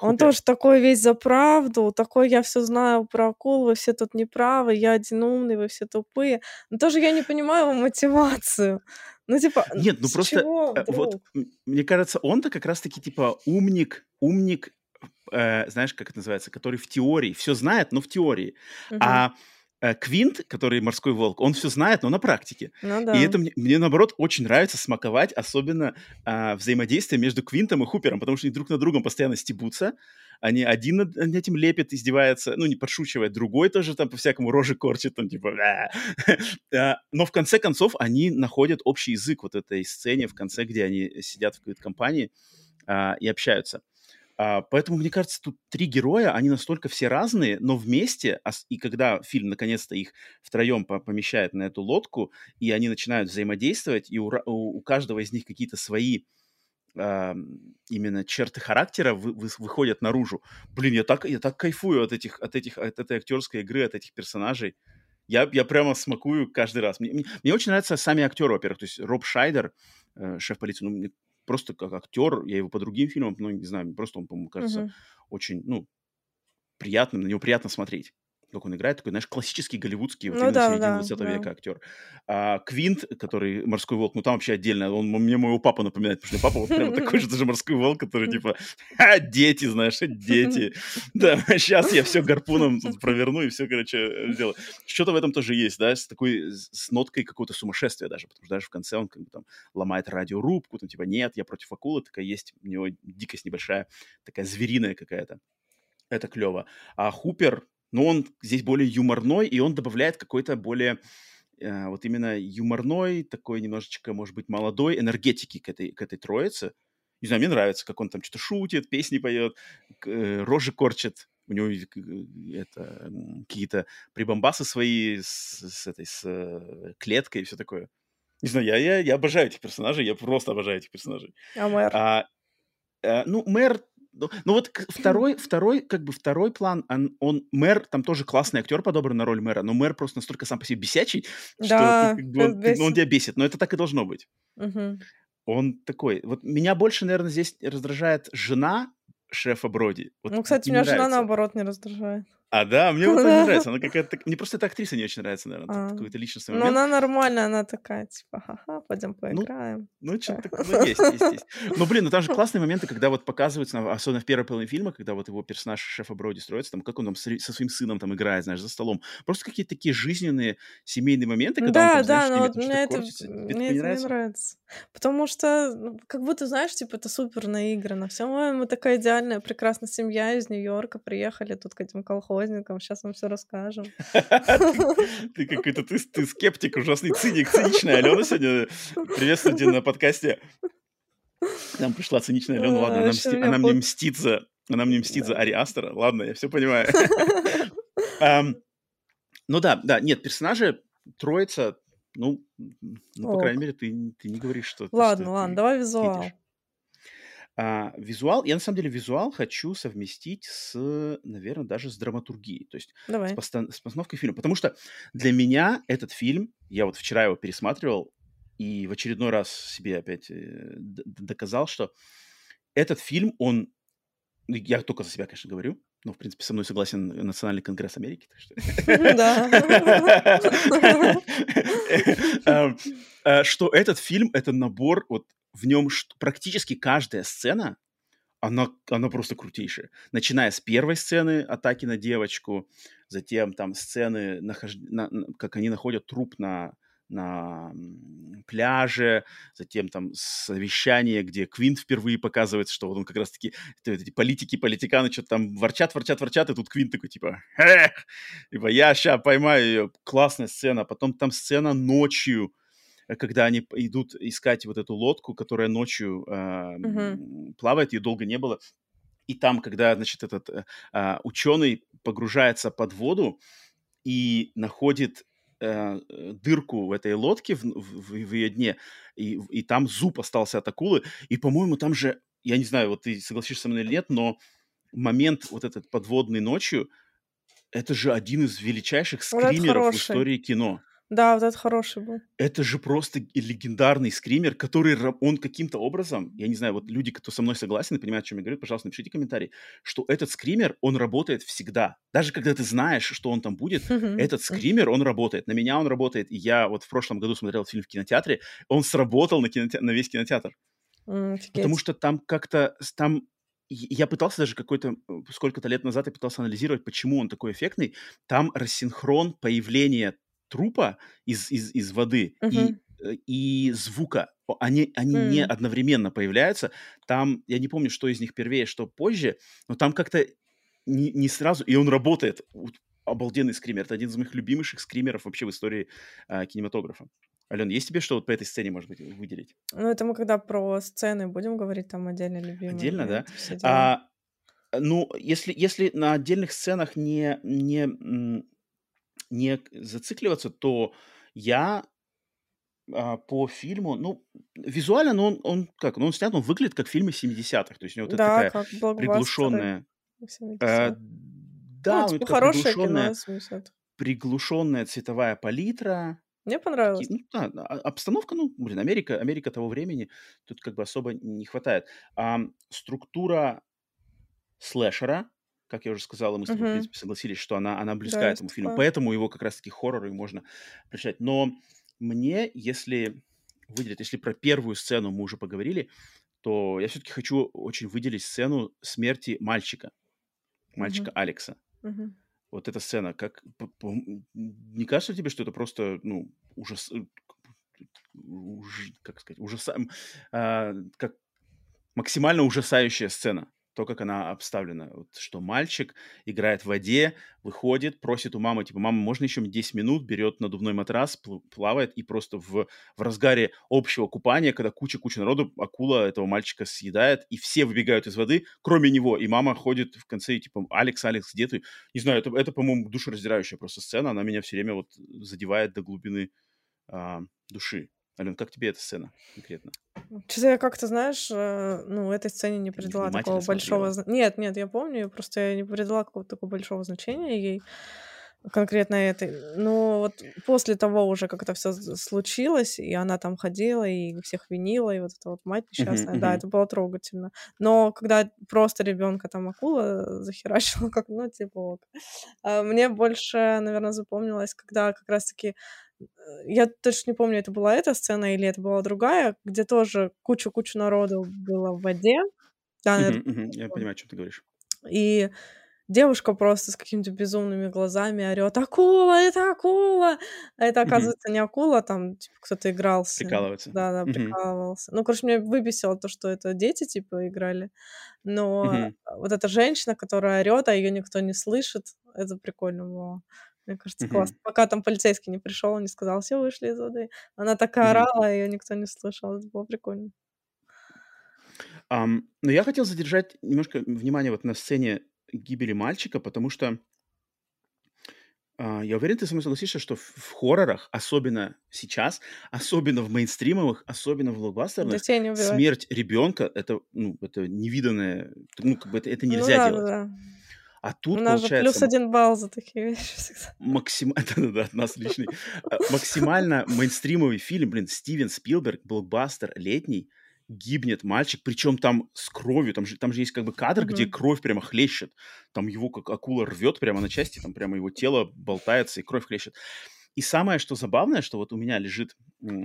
Он тоже такой весь за правду, такой я все знаю про акул, вы все тут неправы, я один умный, вы все тупые. Но тоже я не понимаю его мотивацию. Ну, типа, Нет, ну просто чего э, вот вдруг? м, мне кажется, он-то как раз-таки типа умник, умник, э, знаешь, как это называется, который в теории все знает, но в теории. Мгм. А Квинт, который морской волк, он все знает, но на практике. Ну И да. это мне, мне, наоборот, очень нравится смаковать, особенно а, взаимодействие между Квинтом и Хупером, потому что они друг на другом постоянно стебутся. Они один над этим лепит, издевается, ну, не подшучивает, другой тоже там по-всякому рожи корчит, там, типа... А, Но в конце концов они находят общий язык вот этой сцене в конце, где они сидят в какой-то компании а, и общаются. А, поэтому, мне кажется, тут три героя, они настолько все разные, но вместе, и когда фильм наконец-то их втроем помещает на эту лодку, и они начинают взаимодействовать, и у, у каждого из них какие-то свои э, именно черты характера вы, вы, выходят наружу. Блин, я так, я так кайфую от этих, от этих, от этой актерской игры, от этих персонажей. Я, я прямо смакую каждый раз. Мне, мне, мне очень нравятся сами актеры, во-первых. То есть Роб Шайдер, э, шеф полиции, ну, мне просто как актер, я его по другим фильмам, ну, не знаю, просто он, по-моему, кажется uh-huh. очень, ну, приятным, на него приятно смотреть как он играет, такой, знаешь, классический голливудский, вот ну, да, середины да, 20 да. века актер. А Квинт, который «Морской волк», ну там вообще отдельно, он мне моего папу напоминает, потому что папа вот прям такой же даже «Морской волк», который типа, а, дети, знаешь, дети. Да, сейчас я все гарпуном проверну и все, короче, сделаю. Что-то в этом тоже есть, да, с такой, с ноткой какого-то сумасшествия даже, потому что даже в конце он как бы там ломает радиорубку, там типа, нет, я против акулы, такая есть, у него дикость небольшая, такая звериная какая-то. Это клево. А Хупер, но он здесь более юморной, и он добавляет какой-то более э, вот именно юморной, такой немножечко, может быть, молодой энергетики к этой, к этой троице. Не знаю, мне нравится, как он там что-то шутит, песни поет, э, рожи корчит. У него э, это какие-то прибамбасы свои с, с этой с клеткой и все такое. Не знаю, я, я, я обожаю этих персонажей, я просто обожаю этих персонажей. А мэр? А, а, ну, мэр ну, ну вот второй, второй, как бы второй план, он, он мэр, там тоже классный актер подобран на роль мэра, но мэр просто настолько сам по себе бесячий, да, что как бы, он, ну, он тебя бесит, но это так и должно быть. Угу. Он такой, вот меня больше, наверное, здесь раздражает жена шефа Броди. Вот ну, кстати, меня жена наоборот не раздражает. А, да? Мне вот не нравится. Она какая-то... Мне просто эта актриса не очень нравится, наверное. А. Какой-то личностный момент. Ну, она нормальная, она такая, типа, ха-ха, пойдем ну, поиграем. Ну, что-то такое. Ну, есть, есть, есть. Ну, блин, ну там же классные моменты, когда вот показываются, особенно в первой половине фильма, когда вот его персонаж шефа Броди строится, там, как он там со своим сыном там играет, знаешь, за столом. Просто какие-то такие жизненные семейные моменты, когда да, он там, да, знаешь, но вот мне это, не нравится. Потому что, ну, как будто, знаешь, типа, это супер наиграно. Все, мы такая идеальная, прекрасная семья из Нью-Йорка, приехали тут к этим колхозникам, сейчас вам все расскажем. Ты какой-то, ты, скептик, ужасный циник, циничная Алена сегодня. Приветствую тебя на подкасте. Нам пришла циничная Алена, ладно, она, мне мстит за, она мне мстит за Ари Астера, ладно, я все понимаю. Ну да, да, нет, персонажи, троица, ну, ну по крайней мере, ты, ты не говоришь, что... Ладно, ладно, давай визуал. А, визуал, я на самом деле визуал хочу совместить с, наверное, даже с драматургией, то есть с, постан- с постановкой фильма. Потому что для меня этот фильм, я вот вчера его пересматривал и в очередной раз себе опять э, доказал, что этот фильм, он, ну, я только за себя, конечно, говорю, но, в принципе, со мной согласен Национальный конгресс Америки. Да. Эм, э, что этот фильм — это набор вот в нем практически каждая сцена, она, она просто крутейшая. Начиная с первой сцены атаки на девочку, затем там сцены, нахож... на, как они находят труп на, на пляже, затем там совещание, где Квинт впервые показывается, что вот он как раз-таки, эти политики, политиканы что-то там ворчат, ворчат, ворчат, и тут Квинт такой типа, типа я сейчас поймаю ее, классная сцена, потом там сцена ночью, когда они идут искать вот эту лодку, которая ночью э, uh-huh. плавает, ее долго не было. И там, когда, значит, этот э, а, ученый погружается под воду и находит э, дырку в этой лодке в, в, в ее дне, и, и там зуб остался от акулы, и, по-моему, там же, я не знаю, вот ты согласишься со мной или нет, но момент вот этот подводный ночью, это же один из величайших скримеров вот в истории кино. Да, вот этот хороший был. Это же просто легендарный скример, который он каким-то образом, я не знаю, вот люди, кто со мной согласен и понимают, о чем я говорю, пожалуйста, напишите комментарий, что этот скример, он работает всегда. Даже когда ты знаешь, что он там будет, этот скример, он работает. На меня он работает. И я вот в прошлом году смотрел фильм в кинотеатре, он сработал на, киноте... на весь кинотеатр. Потому что там как-то, там я пытался даже какой-то, сколько-то лет назад я пытался анализировать, почему он такой эффектный. Там рассинхрон появления трупа из, из, из воды угу. и, э, и звука. Они, они mm. не одновременно появляются. Там, я не помню, что из них первее, что позже, но там как-то не, не сразу, и он работает. Обалденный скример. Это один из моих любимейших скримеров вообще в истории э, кинематографа. Ален, есть тебе что вот по этой сцене, может быть, выделить? Ну, это мы когда про сцены будем говорить, там отдельно любимые. Отдельно, да? А, ну, если, если на отдельных сценах не, не, не зацикливаться, то я а, по фильму, ну, визуально, ну, он, он как, ну, он снят, он выглядит как фильмы 70-х, то есть у него вот да, такая как приглушенная... Э, да, ну, типа хорошее кино, приглушенная цветовая палитра. Мне понравилось. Такие, ну, да, а, обстановка, ну, блин, Америка, Америка того времени, тут как бы особо не хватает. А, структура слэшера, как я уже сказал, мы с тобой, в принципе, согласились, что она, она близка да, этому фильму, поэтому его как раз-таки хорроры можно прочитать. Но мне, если выделить, если про первую сцену мы уже поговорили, то я все-таки хочу очень выделить сцену смерти мальчика, мальчика угу. Алекса. Угу. Вот эта сцена, как не кажется тебе, что это просто, ну, ужас, э, уж, как сказать, ужаса, а, как максимально ужасающая сцена то, как она обставлена. Вот, что мальчик играет в воде, выходит, просит у мамы, типа, мама, можно еще 10 минут, берет надувной матрас, плавает, и просто в, в разгаре общего купания, когда куча-куча народу, акула этого мальчика съедает, и все выбегают из воды, кроме него, и мама ходит в конце, и типа, Алекс, Алекс, где ты? Не знаю, это, это по-моему, душераздирающая просто сцена, она меня все время вот задевает до глубины а, души. Ален, как тебе эта сцена конкретно? Что-то я как-то, знаешь, э, ну, этой сцене не придала такого большого... Нет, нет, я помню, просто я не придала какого-то такого большого значения ей конкретно этой. Но вот после того уже, как это все случилось, и она там ходила, и всех винила, и вот эта вот мать несчастная, uh-huh, да, uh-huh. это было трогательно. Но когда просто ребенка там акула захерачила, как, ну, типа вот. А мне больше, наверное, запомнилось, когда как раз-таки я точно не помню, это была эта сцена или это была другая, где тоже кучу-кучу народу было в воде. Да, uh-huh, uh-huh. Я понимаю, о чем ты говоришь. И девушка просто с какими-то безумными глазами орет «Акула! Это акула!» А это, оказывается, uh-huh. не акула, там, типа, кто-то игрался. Прикалывается. Да-да, uh-huh. прикалывался. Ну, короче, меня выбесило то, что это дети, типа, играли. Но вот эта женщина, которая орет, а ее никто не слышит, это прикольно было. Мне кажется, mm-hmm. классно. Пока там полицейский не пришел, не сказал, все вышли из воды. Она такая mm-hmm. орала, ее никто не слышал. Это было прикольно. Um, но я хотел задержать немножко внимание вот на сцене гибели мальчика, потому что uh, я уверен, ты со мной согласишься, что в, в хоррорах, особенно сейчас, особенно в мейнстримовых, особенно в блокбастерных, смерть ребенка это, ну, это невиданное, ну, как бы это, это ну нельзя ну, да, делать. Да, да. А тут, У нас получается... же плюс один балл за такие вещи всегда. Максимально, да-да-да, от нас личный. А, максимально мейнстримовый фильм, блин, Стивен Спилберг, блокбастер летний, гибнет мальчик, причем там с кровью, там же, там же есть как бы кадр, mm-hmm. где кровь прямо хлещет, там его как акула рвет прямо на части, там прямо его тело болтается и кровь хлещет. И самое, что забавное, что вот у меня лежит,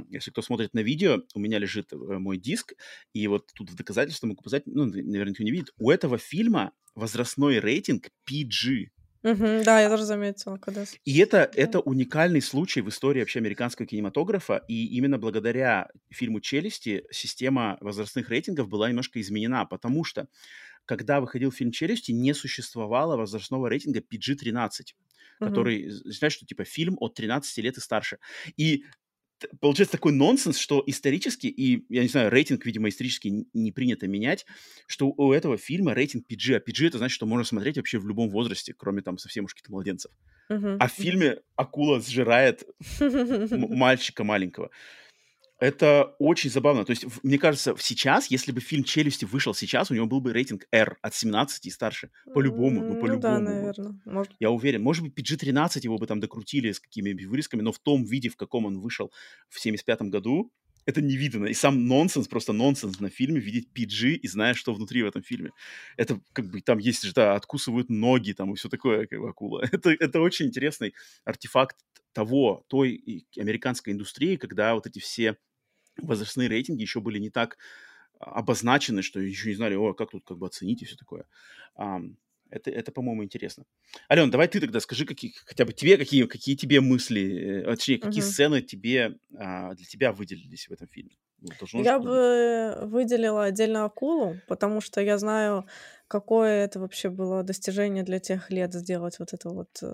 если кто смотрит на видео, у меня лежит э, мой диск, и вот тут в доказательство могу показать, ну, наверное, никто не видит, у этого фильма возрастной рейтинг PG. Угу, да, я тоже заметила, когда... И это, это уникальный случай в истории вообще американского кинематографа, и именно благодаря фильму «Челюсти» система возрастных рейтингов была немножко изменена, потому что когда выходил фильм «Челюсти», не существовало возрастного рейтинга PG-13 который, знаешь, что типа фильм от 13 лет и старше. И получается такой нонсенс, что исторически, и, я не знаю, рейтинг, видимо, исторически не принято менять, что у этого фильма рейтинг PG, а PG это значит, что можно смотреть вообще в любом возрасте, кроме там совсем уж каких-то младенцев. Uh-huh. А в фильме акула сжирает мальчика маленького. Это очень забавно. То есть, мне кажется, сейчас, если бы фильм «Челюсти» вышел сейчас, у него был бы рейтинг R от 17 и старше. По-любому, ну, по-любому. Ну да, наверное. Может... Я уверен. Может быть, PG-13 его бы там докрутили с какими-нибудь вырезками, но в том виде, в каком он вышел в 75 году, это не видно. И сам нонсенс, просто нонсенс на фильме, видеть PG и зная, что внутри в этом фильме. Это как бы там есть же, да, откусывают ноги там и все такое, как бы акула. Это, это очень интересный артефакт того, той американской индустрии, когда вот эти все возрастные рейтинги еще были не так обозначены, что еще не знали, о, как тут как бы оценить и все такое. Это, это по-моему, интересно. Ален, давай ты тогда скажи, какие, хотя бы тебе, какие, какие тебе мысли, э, точнее, какие uh-huh. сцены тебе, а, для тебя выделились в этом фильме? Должно я бы выделила отдельно акулу, потому что я знаю, какое это вообще было достижение для тех лет сделать вот это вот э,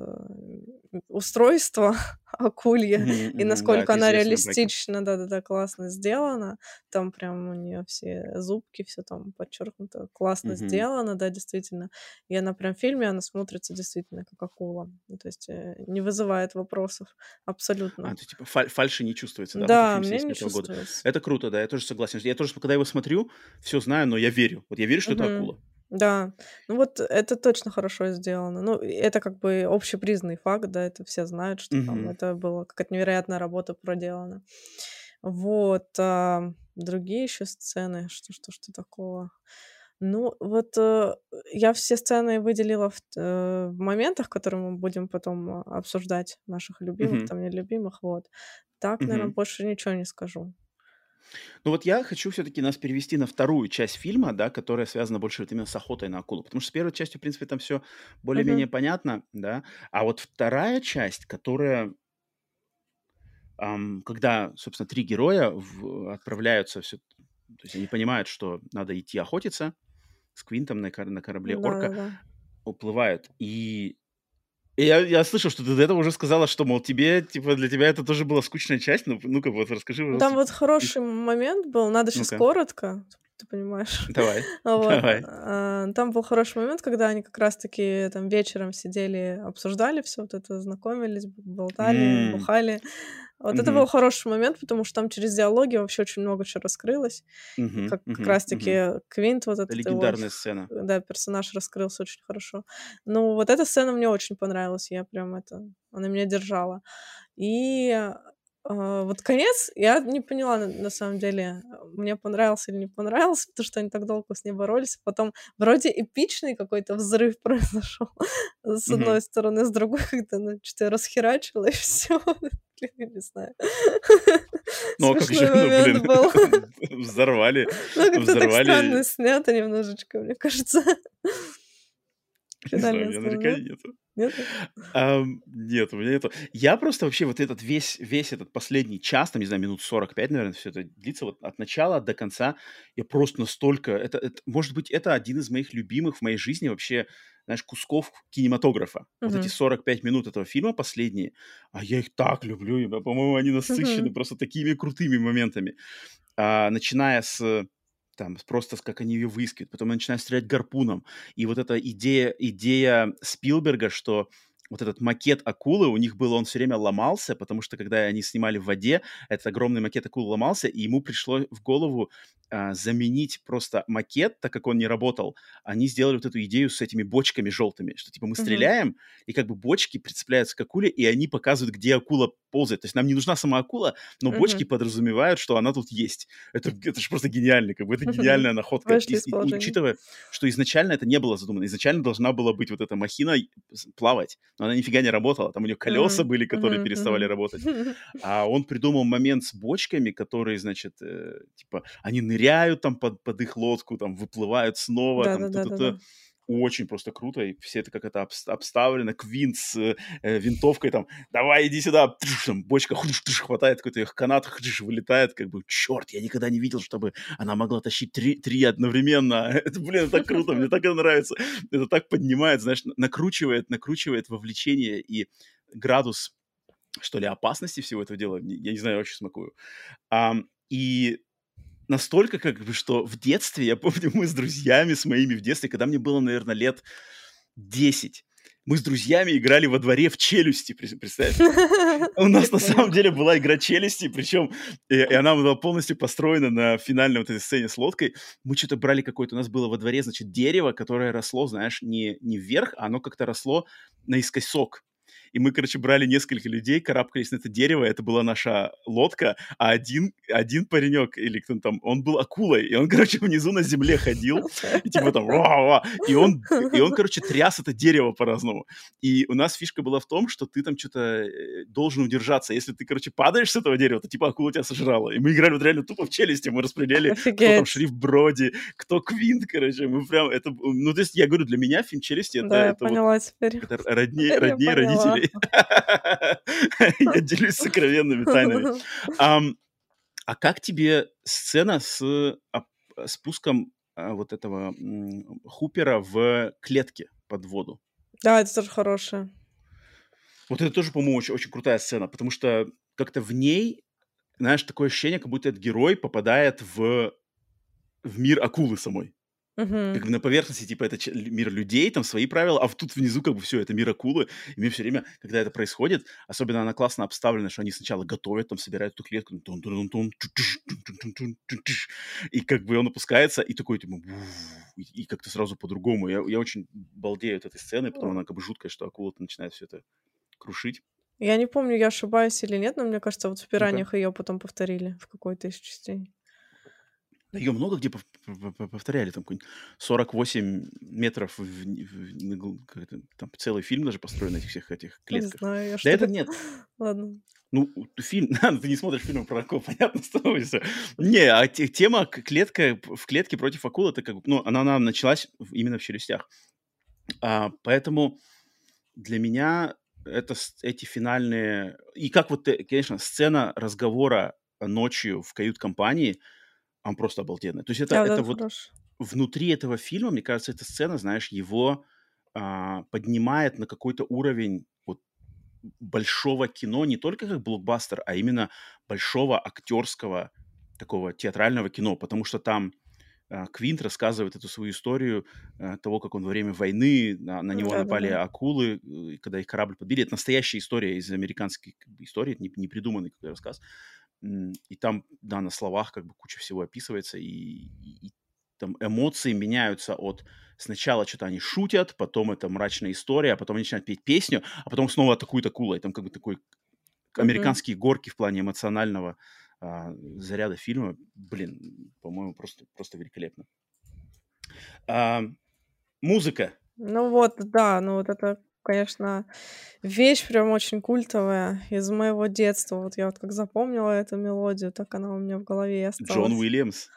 устройство акулья, Мгм, и. Да, насколько это она реалистично, да-да-да, классно сделана. Там прям у нее все зубки, все там подчеркнуто, классно Мгм. сделано, да, действительно. И она прям в фильме, она смотрится действительно как акула. Ну, то есть э, не вызывает вопросов А, абсолютно. то есть, типа, фаль- фальши не чувствуется, да, Да, мне не 75 года. чувствуется. Это круто, да, я тоже согласен. Я тоже, когда его смотрю, все знаю, но я верю. Вот я верю, что это Мгм. акула. Да, ну вот это точно хорошо сделано. Ну, это как бы общепризнанный факт, да, это все знают, что там Мгм. это было какая-то невероятная работа проделана. Вот, а, другие еще сцены, что, что, что такого? Ну, вот э, я все сцены выделила в, т- э, в моментах, которые мы будем потом а, обсуждать, наших любимых, Мгм. там, нелюбимых, вот. Так, наверное, Мгм. больше ничего не скажу. Ну вот я хочу все-таки нас перевести на вторую часть фильма, да, которая связана больше вот именно с охотой на акулу. Потому что с первой частью, в принципе, там все более-менее Мгм. понятно, да. А вот вторая часть, которая, ам, когда, собственно, три героя в- отправляются, все, то есть они понимают, что надо идти охотиться с Квинтом на, на корабле Орка, Да-да-да. уплывают. И я, я слышал, что ты до этого уже сказала, что, мол, тебе, типа, для тебя это тоже была скучная часть. Ну, ну-ка, вот расскажи, Ну, Там вот хороший момент был, надо сейчас Ну-ка, коротко, ты понимаешь. давай, Вот. давай. а, Там был хороший момент, когда они как раз-таки там вечером сидели, обсуждали все вот это, знакомились, болтали, М, бухали. Вот это был хороший момент, потому что там через диалоги вообще очень много чего раскрылось. Мгм, как, как раз-таки Квинт, вот Это этот его, легендарная сцена. да, персонаж раскрылся очень хорошо. Ну, вот эта сцена мне очень понравилась, я прям это, она меня держала. И а, вот конец, я не поняла, на, на самом деле, а, мне понравился или не понравился, потому что они так долго с ней боролись. Потом вроде эпичный какой-то взрыв произошел с одной стороны, с другой как-то, ну, что-то расхерачило, и все. Не знаю. Ну, а как же, ну, был. блин, взорвали, Ну, как-то так странно снято немножечко, мне кажется. Не знаю, у меня нареканий нет? нету. Нет? Ам, нет, у меня нету. Я просто вообще вот этот весь, весь этот последний час, там, не знаю, минут 45, наверное, все это длится вот от начала до конца. Я просто настолько... Это, это, может быть, это один из моих любимых в моей жизни вообще, знаешь, кусков кинематографа. Вот эти Мгм. 45 минут этого фильма последние, а я их так люблю, и, по-моему, они насыщены Мгм. просто такими крутыми моментами. А, начиная с там просто как они ее выискивают, потом они начинают стрелять гарпуном, и вот эта идея идея Спилберга, что вот этот макет акулы у них был, он все время ломался, потому что когда они снимали в воде, этот огромный макет акулы ломался, и ему пришло в голову а, заменить просто макет, так как он не работал. Они сделали вот эту идею с этими бочками желтыми, что типа мы Мгм. стреляем, и как бы бочки прицепляются к акуле, и они показывают, где акула ползает. То есть нам не нужна сама акула, но бочки Мгм. подразумевают, что она тут есть. Это, это же просто гениально, как бы это гениальная находка. И- учитывая, что изначально это не было задумано. Изначально должна была быть вот эта махина плавать, но она нифига не работала. Там у нее колеса Мгм. были, которые Мгм. переставали работать. А он придумал момент с бочками, которые, значит, э, типа, они ныряют там под, под их лодку, там, выплывают снова, там, т-т-т. Да-да-да-да-да. Очень просто круто, и все это как это обс- обставлено, Квинт с э, э, винтовкой там, давай, иди сюда, там, бочка хватает какой-то их канат, вылетает, как бы, черт, я никогда не видел, чтобы она могла тащить три, три одновременно. Это, блин, это так круто, мне так это нравится. Это так поднимает, знаешь, накручивает, накручивает вовлечение и градус, что ли, опасности всего этого дела. Я не знаю, я очень смакую. Ам, и настолько, как бы, что в детстве, я помню, мы с друзьями, с моими в детстве, когда мне было, наверное, лет 10, мы с друзьями играли во дворе в челюсти, представь. У нас на самом деле была игра челюсти, причем и, и она была полностью построена на финальной вот этой сцене с лодкой. Мы что-то брали какое-то, у нас было во дворе, значит, дерево, которое росло, знаешь, не, не вверх, а оно как-то росло наискосок. И мы, короче, брали несколько людей, карабкались на это дерево, это была наша лодка, а один, один паренек, или кто там, он был акулой, и он, короче, внизу на земле ходил, и типа там, «Ва-ва-ва», и он, и он, короче, тряс это дерево по-разному. И у нас фишка была в том, что ты там что-то должен удержаться. Если ты, короче, падаешь с этого дерева, то типа акула тебя сожрала. И мы играли вот реально тупо в челюсти, мы распределяли, кто там шрифт Броди, кто Квинт, короче. Мы прям, это, ну, то есть я говорю, для меня фильм «Челюсти» это, Да, это вот это роднее, роднее поняла. Я делюсь сокровенными тайнами. Ам, А как тебе сцена с оп- спуском а, вот этого Хупера в клетке под воду? Да, это тоже хорошее. Вот это тоже, по-моему, очень, очень крутая сцена, потому что как-то в ней, знаешь, такое ощущение, как будто этот герой попадает в, в мир акулы самой. Мгм. Как бы на поверхности, типа, это мир людей, там свои правила, а тут внизу как бы все, это мир акулы. И мне все время, когда это происходит, особенно она классно обставлена, что они сначала готовят, там, собирают эту клетку, и как бы он опускается, и такой, типа, и, как-то сразу по-другому. Я, я очень балдею от этой сцены, потому она как бы жуткая, что акула начинает все это крушить. Я не помню, я ошибаюсь или нет, но мне кажется, вот в. «Пираньях» ее потом повторили в какой-то из частей. Ее много где пов- пов- пов- повторяли, там какой-нибудь 48 метров, в, в- это, там целый фильм даже построен на этих всех этих Не клетках. знаю, я Да это нет. Ладно. Ну, фильм, ты не смотришь фильмы про акул, понятно, становится. Не, а те- тема клетка в клетке против акул, это как бы, ну, она, она началась в- именно в челюстях. А, поэтому для меня это эти финальные... И как вот, э, конечно, сцена разговора ночью в кают-компании, он просто обалденный. То есть это, Да, это да, вот хорош. внутри этого фильма, мне кажется, эта сцена, знаешь, его а, поднимает на какой-то уровень вот большого кино, не только как блокбастер, а именно большого актерского такого театрального кино, потому что там а, Квинт рассказывает эту свою историю а, того, как он во время войны на, на него напали Да-да-да. акулы, э, и когда их корабль подбили. Это настоящая история из американской истории, это не, не придуманный какой рассказ. И там, да, на словах как бы куча всего описывается, и, и- и там эмоции меняются от сначала что-то они шутят, потом это мрачная история, а потом они начинают петь песню, а потом снова атакуют акула, и там как бы такой американские горки в плане эмоционального а, заряда фильма, блин, по-моему, просто, просто великолепно. А, музыка. Ну вот, да, ну вот это, конечно, вещь прям очень культовая из моего детства. Вот я вот как запомнила эту мелодию, так она у меня в голове и Джон осталась. Уильямс.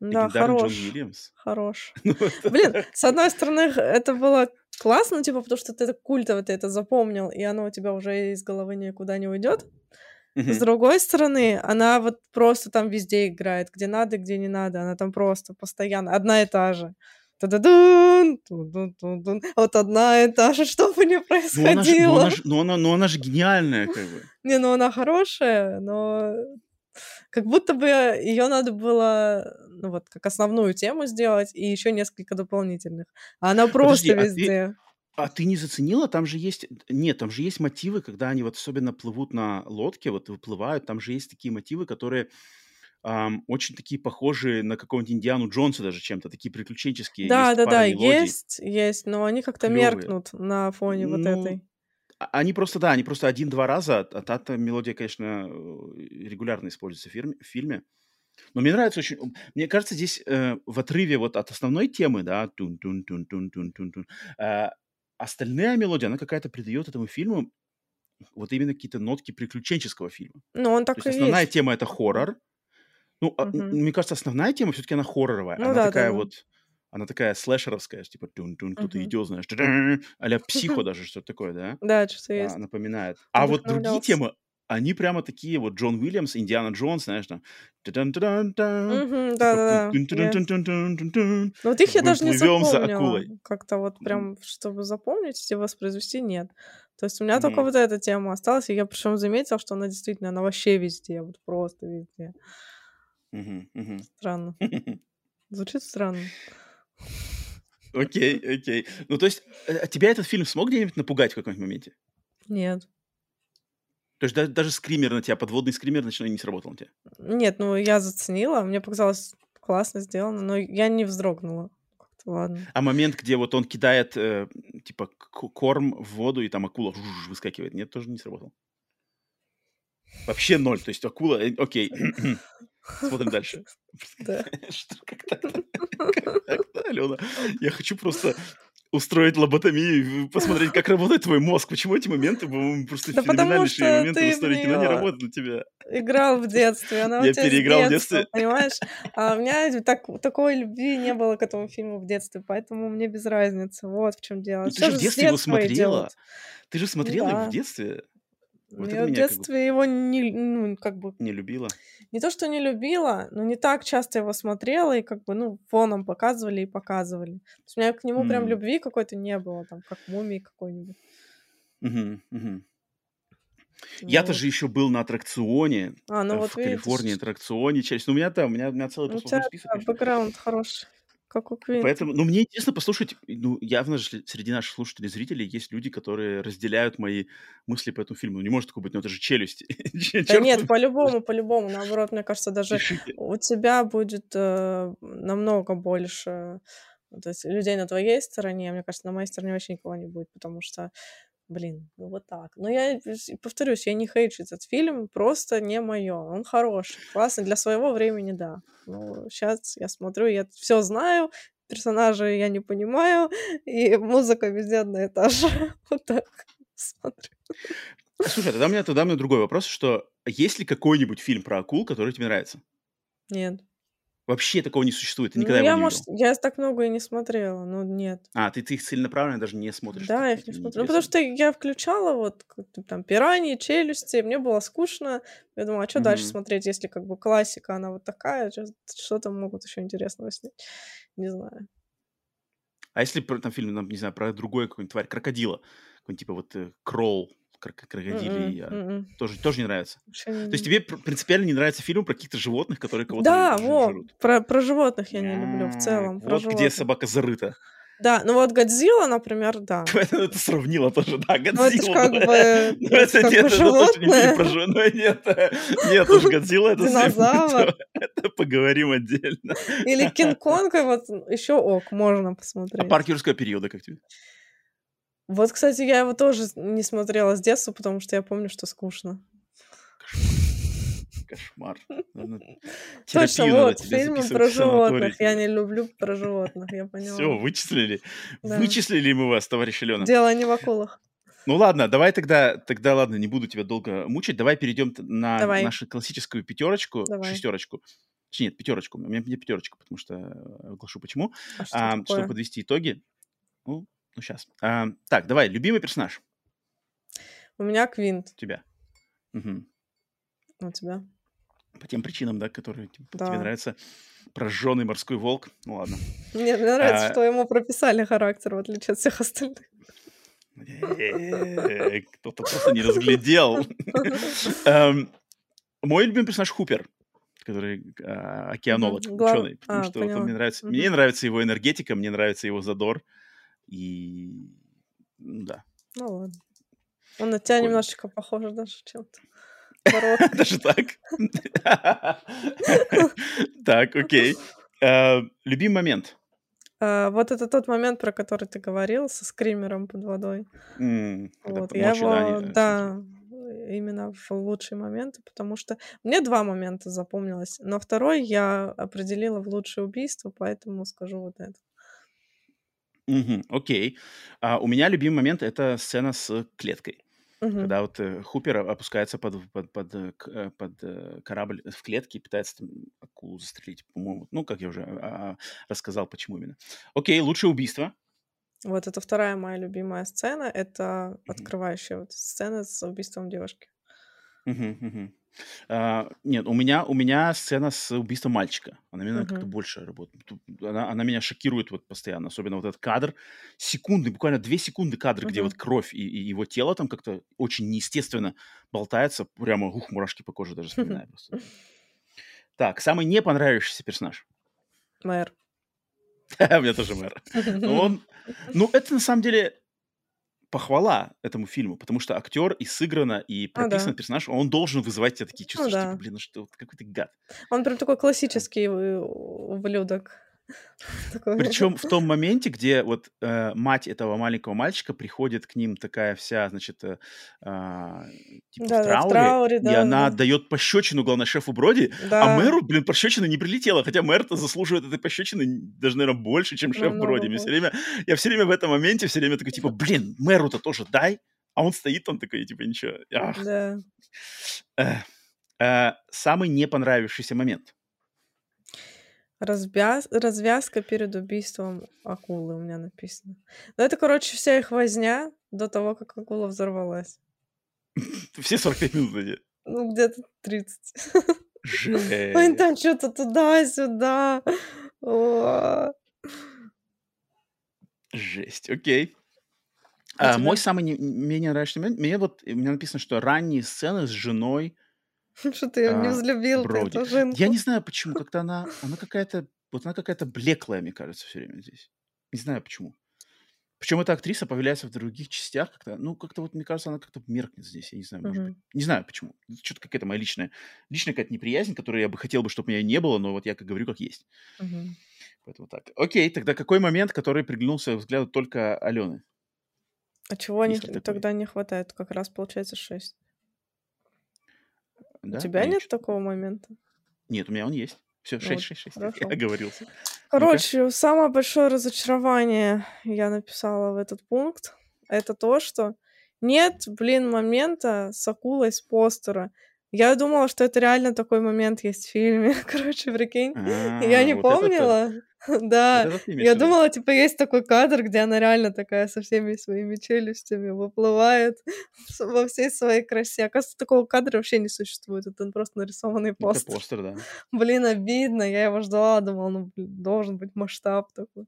Да, Легендарный Джон хорош, Уильямс. хорош. Ну, Блин, с одной стороны, это было классно, типа, потому что ты это культово, ты это запомнил, и оно у тебя уже из головы никуда не уйдет. С другой стороны, она вот просто там везде играет, где надо, где не надо. Она там просто постоянно одна и та же. Та-да-дун, ту-дун-ту-дун. Вот одна и та же, что бы ни Ну, она же, ну, происходило. она же, ну, она, ну, она же гениальная, как бы. Не, ну она хорошая, но как будто бы ее надо было, ну вот, как основную тему сделать и еще несколько дополнительных. А она Подожди, просто а ты, везде. а ты не заценила? Там же есть... Нет, там же есть мотивы, когда они вот особенно плывут на лодке, вот выплывают, там же есть такие мотивы, которые ам, очень такие похожие на какого-нибудь Индиану Джонса даже чем-то, такие приключенческие. Да, Есть да, да, мелодий есть, есть, но они как-то меркнут на фоне вот Ну, этой. а- они просто, да, они просто один-два раза, а та мелодия, конечно, э, регулярно используется в фирме- в фильме. Но мне нравится очень... Мне кажется, здесь э, в отрыве вот от основной темы, да, тун-тун-тун-тун-тун-тун-тун, э, остальная мелодия, она какая-то придает этому фильму вот именно какие-то нотки приключенческого фильма. Ну, он То так есть и основная есть. тема это хоррор. Ну, а, м, Мгм. мне кажется, основная тема все-таки она хорроровая. Ну Она да, такая да, вот, она такая слэшеровская, типа тун-тун, кто-то Мгм. идет, знаешь, а-ля психо даже, что-то такое, да? Да, что-то а, есть. напоминает. А вот другие темы, они прямо такие, вот Джон Уильямс, Индиана Джонс, знаешь, там, да-да-да. Ну, вот их я даже не запомнила. Как-то вот прям, чтобы запомнить и воспроизвести, нет. То есть у меня только вот эта тема осталась, и я причем заметила, что она действительно, она вообще везде, вот просто везде. Странно. Звучит странно. Окей, окей. Ну, то есть, э, а тебя этот фильм смог где-нибудь напугать в каком-нибудь моменте? Нет. То есть да- даже скример на тебя, подводный скример ночной не сработал на тебя? Нет, ну я заценила, мне показалось классно сделано, но я не вздрогнула. Как-то ладно. А момент, где вот он кидает, э, типа, корм в воду, и там акула выскакивает, нет, тоже не сработал? Вообще ноль. То есть акула... э, Окей. Смотрим дальше. Да. Что, как так-то, Алена? Я хочу просто устроить лоботомию посмотреть, как работает твой мозг. Почему эти моменты, по-моему, просто Да феноменальнейшие моменты в истории кино не работают на тебя. играл в детстве, она Я переиграл в детстве. понимаешь? А у меня так, такой любви не было к этому фильму в детстве, поэтому мне без разницы. Вот в чем дело. Ну ты же в детстве его смотрела. идет. Ты же смотрела его да. в детстве. Ну, Вот я в меня как бы детстве его не, ну, как бы, не любила. не то, что не любила, но не так часто его смотрела, и как бы, ну, фоном показывали и показывали. То есть у меня к нему прям М, любви какой-то не было, там, как мумии какой-нибудь. мгм, мгм. Я-то же еще был на аттракционе А, ну э, вот в Калифорнии, видишь. аттракционе часть. Ну, у меня там, у меня, у меня целый Ну, у послужной тебя, список, да, бэкграунд хороший, как у Квинта. Поэтому, ну, мне интересно послушать, ну, явно же среди наших слушателей и зрителей есть люди, которые разделяют мои мысли по этому фильму. Ну, не может такого быть, ну, это же челюсти. Да нет, по-любому, по-любому. Наоборот, мне кажется, даже у тебя будет э, намного больше ну, то есть людей на твоей стороне. Мне кажется, на моей стороне вообще никого не будет, потому что, блин, ну вот так. Но я повторюсь, я не хейчу этот фильм, просто не мое. Он хороший, классный для своего времени, да. Ну, сейчас я смотрю, я все знаю, персонажей я не понимаю, и музыка везде одна и та же. Вот так смотрю. Слушай, тогда у меня, тогда у меня другой вопрос, что есть ли какой-нибудь фильм про акул, который тебе нравится? Нет. Вообще такого не существует, ты Ну, никогда его я, не может, видел. я так много и не смотрела, но нет. А, ты, ты их целенаправленно даже не смотришь. Да, я их не смотрю. Ну, потому что я включала вот там пираньи, челюсти, мне было скучно. Я думала, а что дальше Мгм. смотреть, если как бы классика, она вот такая, что там могут еще интересного снять? Не знаю. А если про, там фильм, там, не знаю, про другой какой-нибудь тварь, крокодила, какой-нибудь типа вот э, Кролл, крок- крокодилий, М-м, а, м-м. тоже, тоже не нравится? Вообще То есть тебе пр- принципиально не нравятся фильмы про каких-то животных, которые кого-то Да, вот, про, про животных я не люблю в А, целом, Вот где животных. собака зарыта. Да, ну вот Годзилла, например, да. Поэтому это сравнила тоже, да, Ну это ж Годзилла. как бы, Ну, это это как нет, бы это тоже не фильм животное. Ну, нет, нет, уж Годзилла это динозавр. то. Это поговорим отдельно. Или Кинг-Конг, вот еще ок, можно А посмотреть. парк юрского периода как тебе? Вот, кстати, я его тоже не смотрела с детства, потому что я помню, что скучно. Кошмар. Надо Точно, терапию надо вот, фильмы про животных. Я не люблю про животных, я Все, поняла. вычислили. Да. Вычислили мы вас, товарищ Алена. Дело не в акулах. Ну ладно, давай тогда, тогда ладно, не буду тебя долго мучить. Давай перейдем на Давай, нашу классическую пятерочку, давай. шестерочку. Нет, пятерочку. У меня пятерочка, потому что э, оглашу почему. А что А, чтобы такое? подвести итоги. Ну, ну сейчас. так, давай, любимый персонаж У меня Квинт. у тебя. Мгм. У тебя? По тем причинам, да, которые типа, тебе Да. нравятся. Прожженный морской волк. Ну ладно. Мне, мне нравится, А, что ему прописали характер, в отличие от всех остальных. э, Кто-то просто не разглядел. Эм, Мой любимый персонаж Хупер, который а, океанолог, ученый, потому А, что нравится. Мне нравится его энергетика, мне нравится его задор. И ну да, Ну ладно. Он на тебя прикольно. немножечко похож даже чем-то. Даже так? Так, окей. Э, Любимый момент? А, Вот это тот момент, про который ты говорил, со скримером под водой. Вот, я его, э, да, именно в лучшие моменты, потому что мне два момента запомнилось, но второй я определила в лучшее убийство, поэтому скажу вот это. Мгм, Окей. А, У меня любимый момент это сцена с клеткой. Мгм. Когда вот э, Хупер опускается под, под, под, э, к- э, под, э, корабль в клетке и пытается там акулу застрелить, по-моему. Ну, как я уже а, а, рассказал, почему именно. Окей, лучшее убийство. Вот это вторая моя любимая сцена, это Мгм. открывающая вот сцена с убийством девушки. Мгм, мгм. А, нет, у меня, у меня сцена с убийством мальчика. Она меня как-то Мгм. больше работает. Она, она меня шокирует вот постоянно. Особенно вот этот кадр. Секунды, буквально две секунды кадр, где Мгм. вот кровь и, и его тело там как-то очень неестественно болтается. Прямо, ух, мурашки по коже даже вспоминаю просто. Так, самый не понравившийся персонаж. Мэр. У меня тоже мэр. Он, ну, это на самом деле похвала этому фильму, потому что актер и сыграно, и Ну прописан да. персонаж, он должен вызывать тебя такие чувства, Ну что типа, да. блин, ну что, вот какой ты гад. Он прям такой классический э, ублюдок. Причем в том моменте, где вот э, мать этого маленького мальчика приходит к ним такая вся, значит, э, а, типа в Да, да, в трауре, трауре, и да, она да. дает пощечину, главное, шефу Броди, а Да, мэру, блин, пощечина не прилетела, хотя мэр-то заслуживает этой пощечины даже, наверное, больше, чем шеф намного Броди. Мне все время, я все время в этом моменте, все время такой, типа, блин, мэру-то тоже дай, а он стоит там такой, типа, ничего. Ах. Да. Эх. Э, самый не понравившийся момент. Развяз- развязка перед убийством акулы у меня написано. Ну, это, короче, вся их возня до того, как акула взорвалась. Все 45 минут эти. Ну, где-то 30. Они Жесть. там что-то туда-сюда. Жесть, окей. А, мой самый не, менее нравящий момент, мне вот, у меня написано, что ранние сцены с женой Что ты её не а, взлюбил, ты Я не знаю почему, как-то она, она какая-то, вот она какая-то блеклая, мне кажется, все время здесь. Не знаю почему. Причем эта актриса появляется в других частях как-то, ну, как-то вот, мне кажется, она как-то меркнет здесь, я не знаю, может быть. Не знаю почему. Что-то какая-то моя личная, личная какая-то неприязнь, которую я бы хотел бы, чтобы у меня не было, но вот я как говорю, как есть. Поэтому так. Окей, тогда какой момент, который приглянулся взгляду только Алены? А чего не тогда не хватает? Как раз получается 6. У Да? тебя Или нет такого момента? Нет, у меня он есть. Все, Ну 6, вот, 6, 6. Я оговорился. Короче, самое большое разочарование я написала в этот пункт. Это то, что нет, блин, момента с акулой с постера. Я думала, что это реально такой момент есть в фильме. Короче, прикинь, я А, не вот помнила. Вот Да, я думала, типа, есть такой кадр, где она реально такая со всеми своими челюстями выплывает во всей своей красе. Оказывается, такого кадра вообще не существует. Это просто нарисованный Это постер. постер, да. Блин, обидно. Я его ждала, думала, ну, должен быть масштаб такой.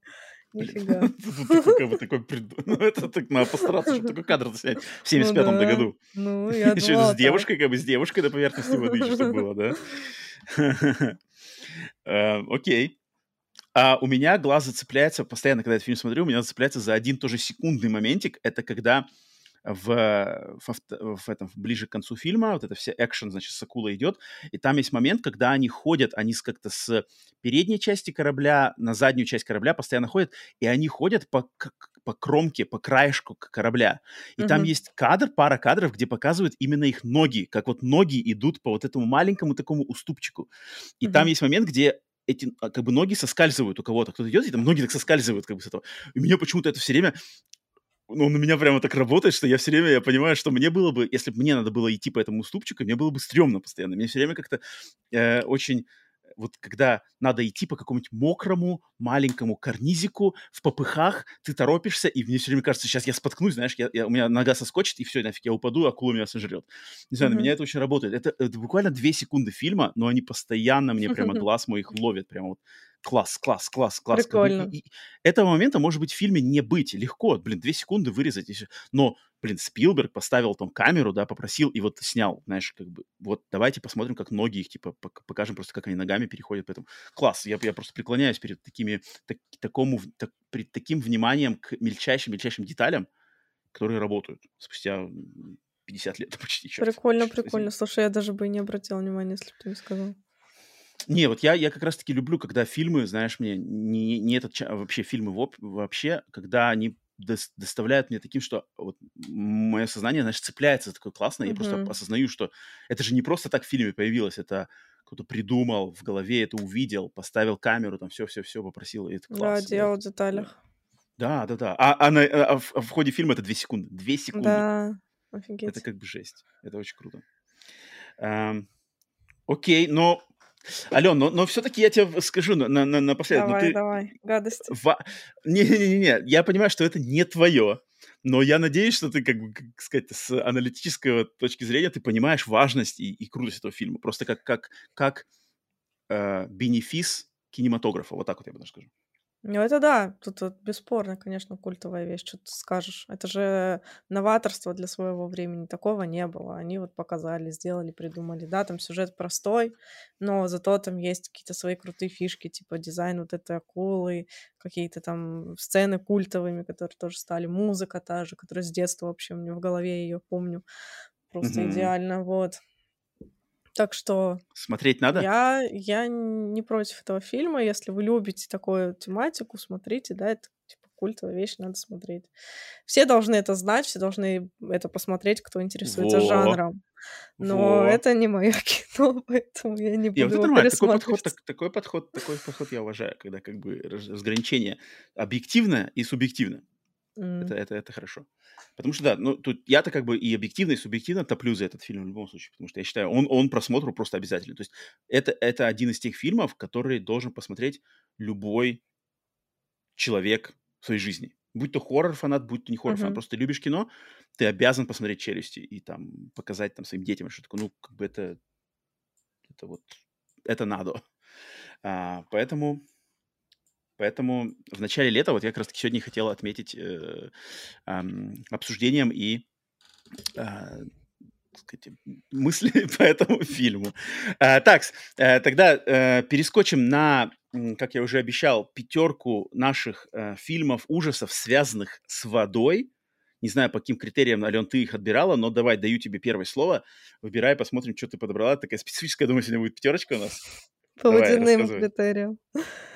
Нифига. такой, как бы такой прид- Ну, это так надо постараться, чтобы такой кадр снять в Ну 75-м да. году. Ну, я Еще с девушкой, как бы с девушкой на поверхности воды, что было, да? Э, Окей. А у меня глаз зацепляется, постоянно, когда этот фильм смотрю, у меня зацепляется за один тоже секундный моментик. Это когда в, в, авто- в этом, ближе к концу фильма, вот это вся экшен, значит, с акулой идет, и там есть момент, когда они ходят, они как-то с передней части корабля на заднюю часть корабля постоянно ходят, и они ходят по, по кромке, по краешку корабля. И там Мгм. есть кадр, пара кадров, где показывают именно их ноги, как вот ноги идут по вот этому маленькому такому уступчику. И там Мгм. есть момент, где эти а, как бы ноги соскальзывают у кого-то. Кто-то идет, и там ноги так соскальзывают как бы с этого. И меня почему-то это все время ну, на меня прямо так работает, что я все время, я понимаю, что мне было бы, если бы мне надо было идти по этому уступчику, мне было бы стрёмно постоянно. Мне все время как-то э, очень, вот когда надо идти по какому-нибудь мокрому, маленькому карнизику в попыхах, ты торопишься, и мне все время кажется, сейчас я споткнусь, знаешь, я, я- у меня нога соскочит, и все, нафиг, я упаду, акула меня сожрет. Не знаю, на Мгм. меня это очень работает. Это, это буквально две секунды фильма, но они постоянно мне прямо глаз мой их ловит, прямо вот класс, класс, класс, класс. Бы и- Прикольно. и- этого момента может быть в фильме не быть. Легко, блин, две секунды вырезать. Но, блин, Спилберг поставил там камеру, да, попросил и вот снял, знаешь, как бы, вот давайте посмотрим, как ноги их, типа, пок- покажем просто, как они ногами переходят. Поэтому класс, я, я просто преклоняюсь перед такими, так- такому, так- перед таким вниманием к мельчайшим-мельчайшим деталям, которые работают спустя м, 50 лет почти. черт, Прикольно, черт возьми. прикольно. Слушай, я даже бы и не обратила внимания, если бы ты не сказал. Не, вот я, я как раз-таки люблю, когда фильмы, знаешь, мне не, не этот, вообще фильмы вообще, когда они доставляют мне таким, что вот мое сознание, знаешь, цепляется за такое классное, я просто осознаю, что это же не просто так в фильме появилось, это кто-то придумал, в голове это увидел, поставил камеру, там все-все-все попросил, и это Да, класс. дело в деталях. Да, да, да. А, а на- а в, а в ходе фильма это две секунды. Две секунды. Да, Это офигеть. как бы жесть. Это очень круто. Эм, окей, но... Ален, но, но все-таки я тебе скажу на, на, напоследок. ну Давай, ты, давай. Гадости. Ва- Не-не-не, я понимаю, что это не твое, но я надеюсь, что ты, как бы, как сказать, с аналитической точки зрения, ты понимаешь важность и, и крутость этого фильма. Просто как, как, как э, бенефис кинематографа, вот так вот я бы даже скажу. Ну, это да, тут вот бесспорно, конечно, культовая вещь, что ты скажешь. Это же новаторство для своего времени, такого не было. Они вот показали, сделали, придумали. Да, там сюжет простой, но зато там есть какие-то свои крутые фишки, типа дизайн вот этой акулы, какие-то там сцены культовыми, которые тоже стали, музыка та же, которая с детства вообще у меня в голове ее помню. Просто Мгм. идеально, вот. Так что Смотреть надо? я, я не против этого фильма. Если вы любите такую тематику, смотрите, да, это типа культовая вещь, надо смотреть. Все должны это знать, все должны это посмотреть, кто интересуется Во. жанром. Но Во. это не мое кино, поэтому я не буду вот это нормально. Такой подход, так- такой подход, такой подход я уважаю, когда как бы раз- разграничение объективное и субъективное. М, Это, это, это хорошо. Потому что, да, ну, тут я-то как бы и объективно, и субъективно топлю за этот фильм в любом случае, потому что я считаю, он, он просмотру просто обязательный. То есть это, это один из тех фильмов, который должен посмотреть любой человек в своей жизни. Будь то хоррор-фанат, будь то не хоррор-фанат. мгм. Просто ты любишь кино, ты обязан посмотреть «Челюсти» и там показать там своим детям, что такое, ну, как бы это, это вот, это надо. А, поэтому Поэтому в начале лета, вот я как раз таки сегодня хотел отметить э, э, обсуждением и э, сказать, мысли по этому фильму. А, так, э, тогда э, перескочим на, как я уже обещал, пятерку наших э, фильмов ужасов, связанных с водой. Не знаю, по каким критериям, Ален, ты их отбирала, но давай, даю тебе первое слово. Выбирай, посмотрим, что ты подобрала. Такая специфическая, думаю, сегодня будет пятерочка у нас. По водяным критериям.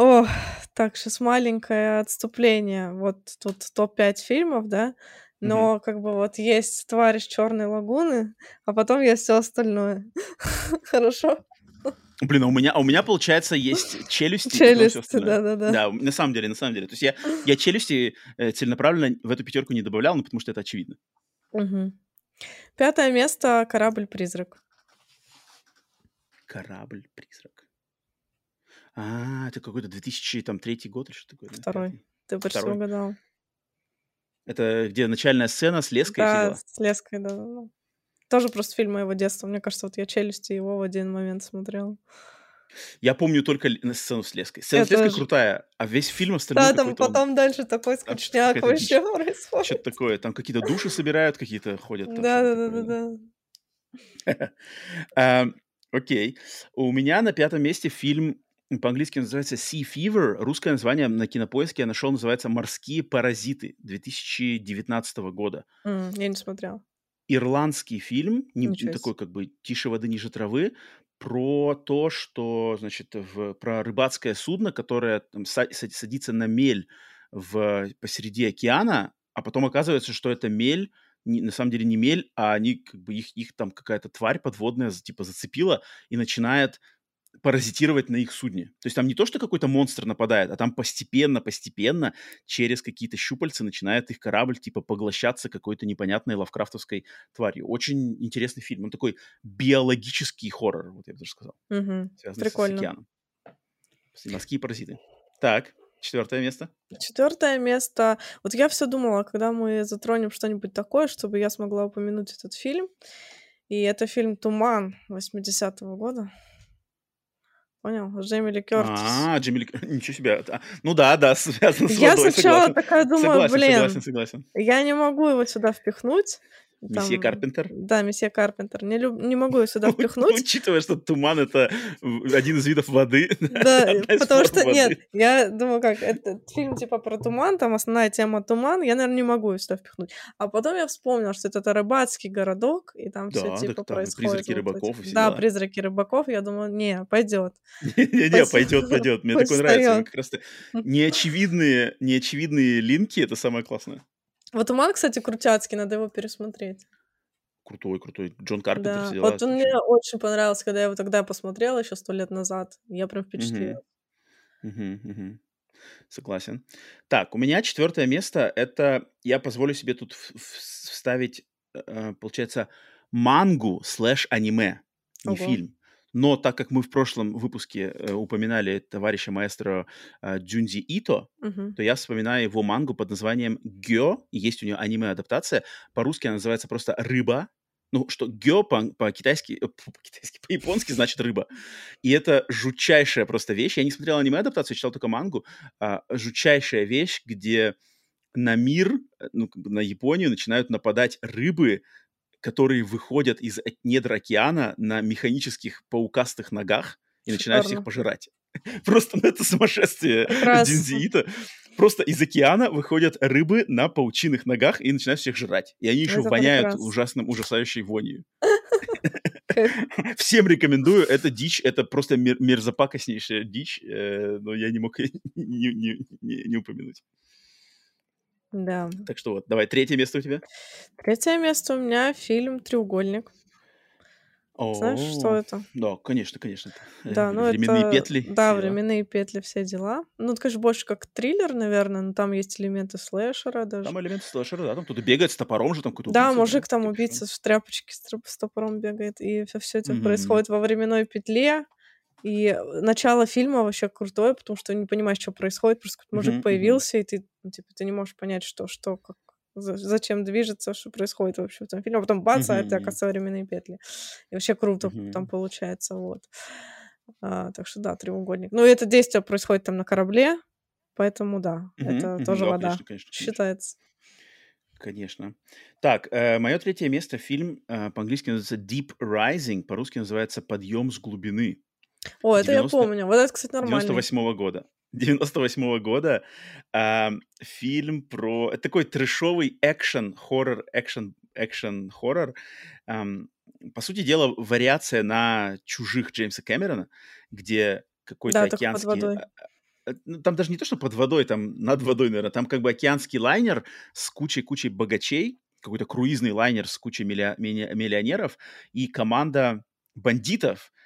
О, так, сейчас маленькое отступление. Вот тут топ-5 фильмов, да? Но угу. как бы вот есть тварь из Черной лагуны, а потом есть все остальное. Хорошо? Блин, а у меня, а у меня, получается, есть челюсти. Челюсти, да-да-да. Да, на самом деле, на самом деле. То есть я, я челюсти э, целенаправленно в эту пятерку не добавлял, ну, потому что это очевидно. Угу. Пятое место — «Корабль-призрак». «Корабль-призрак». А, это какой-то 2003 год или что такое? Второй. Ты почти Второй. угадал. Это где начальная сцена с леской Да, с леской, да, да, да. Тоже просто фильм моего детства. Мне кажется, вот я «Челюсти» его в один момент смотрела. Я помню только сцену с леской. Сцена с леской крутая, а весь фильм остальной Да, там потом дальше такой скучняк вообще происходит. Что-то такое. Там какие-то души собирают, какие-то ходят. Да-да-да-да. Окей. У меня на пятом месте фильм по-английски называется Sea Fever. Русское название на кинопоиске я нашел, называется «Морские паразиты» 2019 года. Mm, я не смотрел. Ирландский фильм, не, такой как бы «Тише воды, ниже травы», про то, что, значит, в, про рыбацкое судно, которое там, садится на мель в, посреди океана, а потом оказывается, что это мель, не, на самом деле не мель, а они, как бы, их, их там какая-то тварь подводная, типа, зацепила и начинает паразитировать на их судне. То есть там не то, что какой-то монстр нападает, а там постепенно-постепенно через какие-то щупальца начинает их корабль типа поглощаться какой-то непонятной лавкрафтовской тварью. Очень интересный фильм. Он такой биологический хоррор, вот я бы даже сказал. Угу. Связанный Прикольно. с океаном. Морские паразиты. Так, четвертое место. Четвертое место. Вот я все думала, когда мы затронем что-нибудь такое, чтобы я смогла упомянуть этот фильм. И это фильм «Туман» 80-го года. Понял? Джейми Ли Кёртис. А, Джейми Ли Ничего себе. Ну да, да, связано с Я водой, сначала согласен. такая думаю, Согласен, блин, согласен, согласен. я не могу его сюда впихнуть. Месье Там, Карпентер? да, месье Карпентер. Не, люб- не могу его сюда впихнуть. Учитывая, что туман — это один из видов воды. Да, потому что, воды. нет, я думаю, как, этот фильм типа про туман, там основная тема туман, я, наверное, не могу его сюда впихнуть. А потом я вспомнила, что это рыбацкий городок, и там все типа так там происходит. призраки рыбаков и все Да, дела. призраки рыбаков, я думаю, не, пойдет. Не-не, пойдет, пойдет. Мне такое нравится. Как раз неочевидные, неочевидные линки — это самое классное. Вот туман, кстати, крутяцкий, надо его пересмотреть. Крутой, крутой. Джон Карпентер, Да, дела. вот он мне очень понравился, когда я его тогда посмотрела, еще сто лет назад. Я прям впечатлилась. Мгм, мгм. Согласен. Так, у меня четвертое место. Это я позволю себе тут вставить, э, получается, мангу слэш аниме, не Ого. фильм. Но так как мы в прошлом выпуске э, упоминали товарища маэстро э, Джунзи Ито, Мгм. то я вспоминаю его мангу под названием Гё. Есть у нее аниме-адаптация. По-русски она называется просто «Рыба». Ну, что гё по- по-китайски, э, по-китайски, по-японски значит рыба. И это жутчайшая просто вещь. Я не смотрел аниме-адаптацию, читал только мангу. А, жутчайшая вещь, где на мир, э, ну, на Японию начинают нападать рыбы, которые выходят из недр океана на механических паукастых ногах и начинают всех Шикарно. пожирать. Просто ну, это сумасшествие Дзинзиита. Просто из океана выходят рыбы на паучиных ногах и начинают всех жрать. И они еще Это воняют прекрасно. ужасным, ужасающей вонью. Всем рекомендую. Это дичь, это просто мер- мерзопакостнейшая дичь, э, но я не мог не, не- не- не упомянуть. Да. Так что вот, давай, третье место у тебя. Третье место у меня фильм «Треугольник». Знаешь, что это? Да, конечно, конечно. Э, Да, ну Временные это... петли. Да, все дела. временные петли, все дела. Ну, это, конечно, больше как триллер, наверное, но там есть элементы слэшера даже. Там элемент слэшера, да, там кто-то бегает с топором же, там какой-то Да, убийца, мужик там убийца в тряпочке с, топором бегает, и все, это Мгм. происходит во временной петле. И начало фильма вообще крутое, потому что не понимаешь, что происходит. Просто какой-то мужик мгм. появился, и ты, ну, типа, ты не можешь понять, что, что, как, за- зачем движется, что происходит вообще в этом фильме. А потом бац, а это, оказывается, временные петли. И вообще круто там получается, вот. А, так что да, треугольник. Ну, это действие происходит там на корабле, поэтому да, это тоже Да, вода конечно, конечно, конечно. считается. Конечно. Так, э, мое третье место фильм э, по-английски называется Deep Rising, по-русски называется Подъем с глубины. О, это я 90 помню. Вот это, кстати, нормальный. 98 года. 98 года. ам, фильм про... Это такой трэшовый экшен, хоррор, экшен, экшен, хоррор. По сути дела, вариация на «Чужих» Джеймса Кэмерона, где какой-то Да, океанский... водой. а, а, ну, Там даже не то, что под водой, там над водой, наверное. Там как бы океанский лайнер с кучей-кучей богачей, какой-то круизный лайнер с кучей миллионеров, и команда бандитов э, э,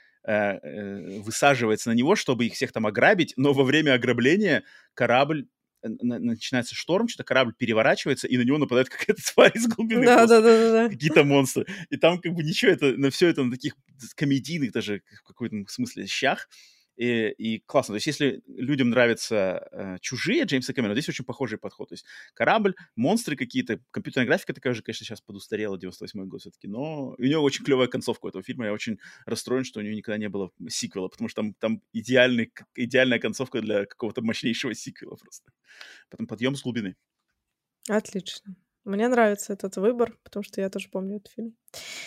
высаживается на него, чтобы их всех там ограбить, но во время ограбления корабль э, на- начинается шторм, что-то корабль переворачивается, и на него нападает какая-то тварь из глубины, да, да, да, да. какие-то монстры. И там как бы ничего, это, на все это на таких комедийных даже в каком-то смысле щах. И, и классно. То есть, если людям нравятся э, чужие Джеймса Кэмерона, здесь очень похожий подход. То есть, корабль, монстры какие-то, компьютерная графика такая же, конечно, сейчас подустарела, 98 год все-таки, но и у него очень клевая концовка у этого фильма. Я очень расстроен, что у него никогда не было сиквела, потому что там, там идеальный, идеальная концовка для какого-то мощнейшего сиквела просто. Потом подъем с глубины. Отлично. Мне нравится этот выбор, потому что я тоже помню этот фильм.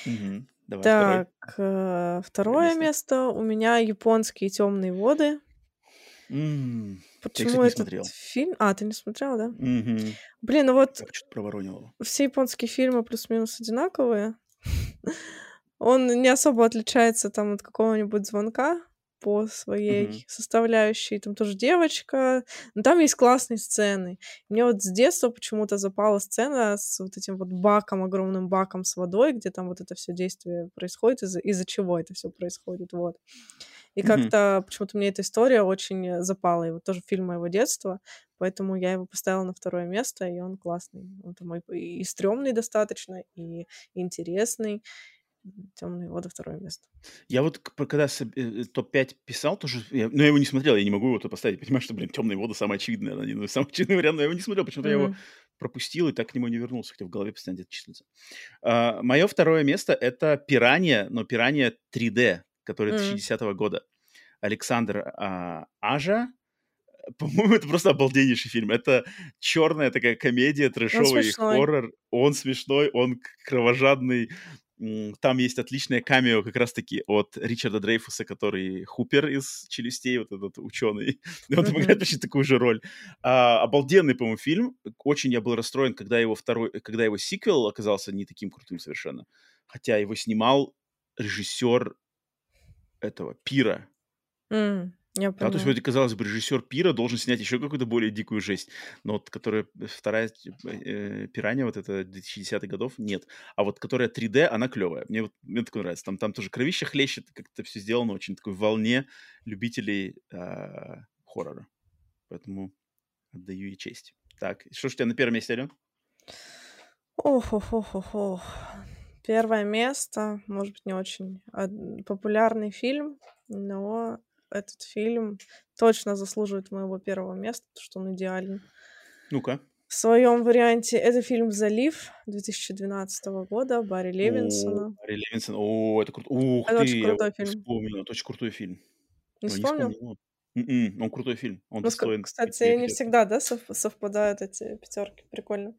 Мгм. Давай, второй. Так, э, второе место. место у меня японские темные воды. М, Почему кстати, не этот смотрел. фильм? А, ты не смотрел, да? мгм. Блин, ну вот что-то проворонило. все японские фильмы плюс-минус одинаковые. Он не особо отличается там от какого-нибудь звонка по своей составляющей. Там тоже девочка. Но там есть классные сцены. Мне вот с детства почему-то запала сцена с вот этим вот баком, огромным баком с водой, где там вот это все действие происходит, из-за из-за чего это все происходит. Вот. И Мгм. как-то почему-то мне эта история очень запала. И вот тоже фильм моего детства. Поэтому я его поставила на второе место, и он классный. Он там и, и стрёмный достаточно, и интересный. Темные воды второе место. Я вот когда э, э, топ-5 писал, тоже, я- но я его не смотрел, я не могу его то поставить. Понимаешь, что, блин, темные воды самый очевидный, наверное, самых очевидных вариантов, но я его не смотрел, почему-то я его пропустил и так к нему не вернулся, хотя в голове постоянно где-то числится. мое второе место это «Пиранья», но «Пиранья 3D», который М. 2010 года. Александр а, Ажа. По-моему, это просто обалденнейший фильм. Это черная такая комедия, трэшовый смешной. хоррор. Он смешной, он кровожадный. Там есть отличное камео как раз-таки от Ричарда Дрейфуса, который Хупер из «Челюстей», вот этот ученый. Он там играет почти такую же роль. А, обалденный, по-моему, фильм. Очень я был расстроен, когда его второй, когда его сиквел оказался не таким крутым совершенно. Хотя его снимал режиссер этого Пира. Я Да, то есть вроде, казалось бы, режиссер Пира должен снять еще какую-то более дикую жесть. Но вот которая э, вторая э, пиранья, вот это 2010-х годов, нет. А вот которая 3D, она клевая. Мне вот мне такое нравится. Там, там тоже кровища хлещет, как-то все сделано очень такой волне любителей а, хоррора. Поэтому отдаю ей честь. Так, что ж у тебя на первом месте, Ален? Ох, ох, ох, ох, ох. Первое место, может быть, не очень од- популярный фильм, но этот фильм точно заслуживает моего первого места, потому что он идеален. Ну-ка. В своем варианте это фильм «Залив» 2012 года Барри О, Левинсона. Барри Левинсон. О, это круто. Ух Это ты, очень я крутой не фильм. вспомнил. Это очень крутой фильм. Не Ой, не вспомнил? вспомнил. М-м, Он крутой фильм. Он Ну, достоин кстати, не пятерки. всегда, да, сов- совпадают эти пятерки. Прикольно.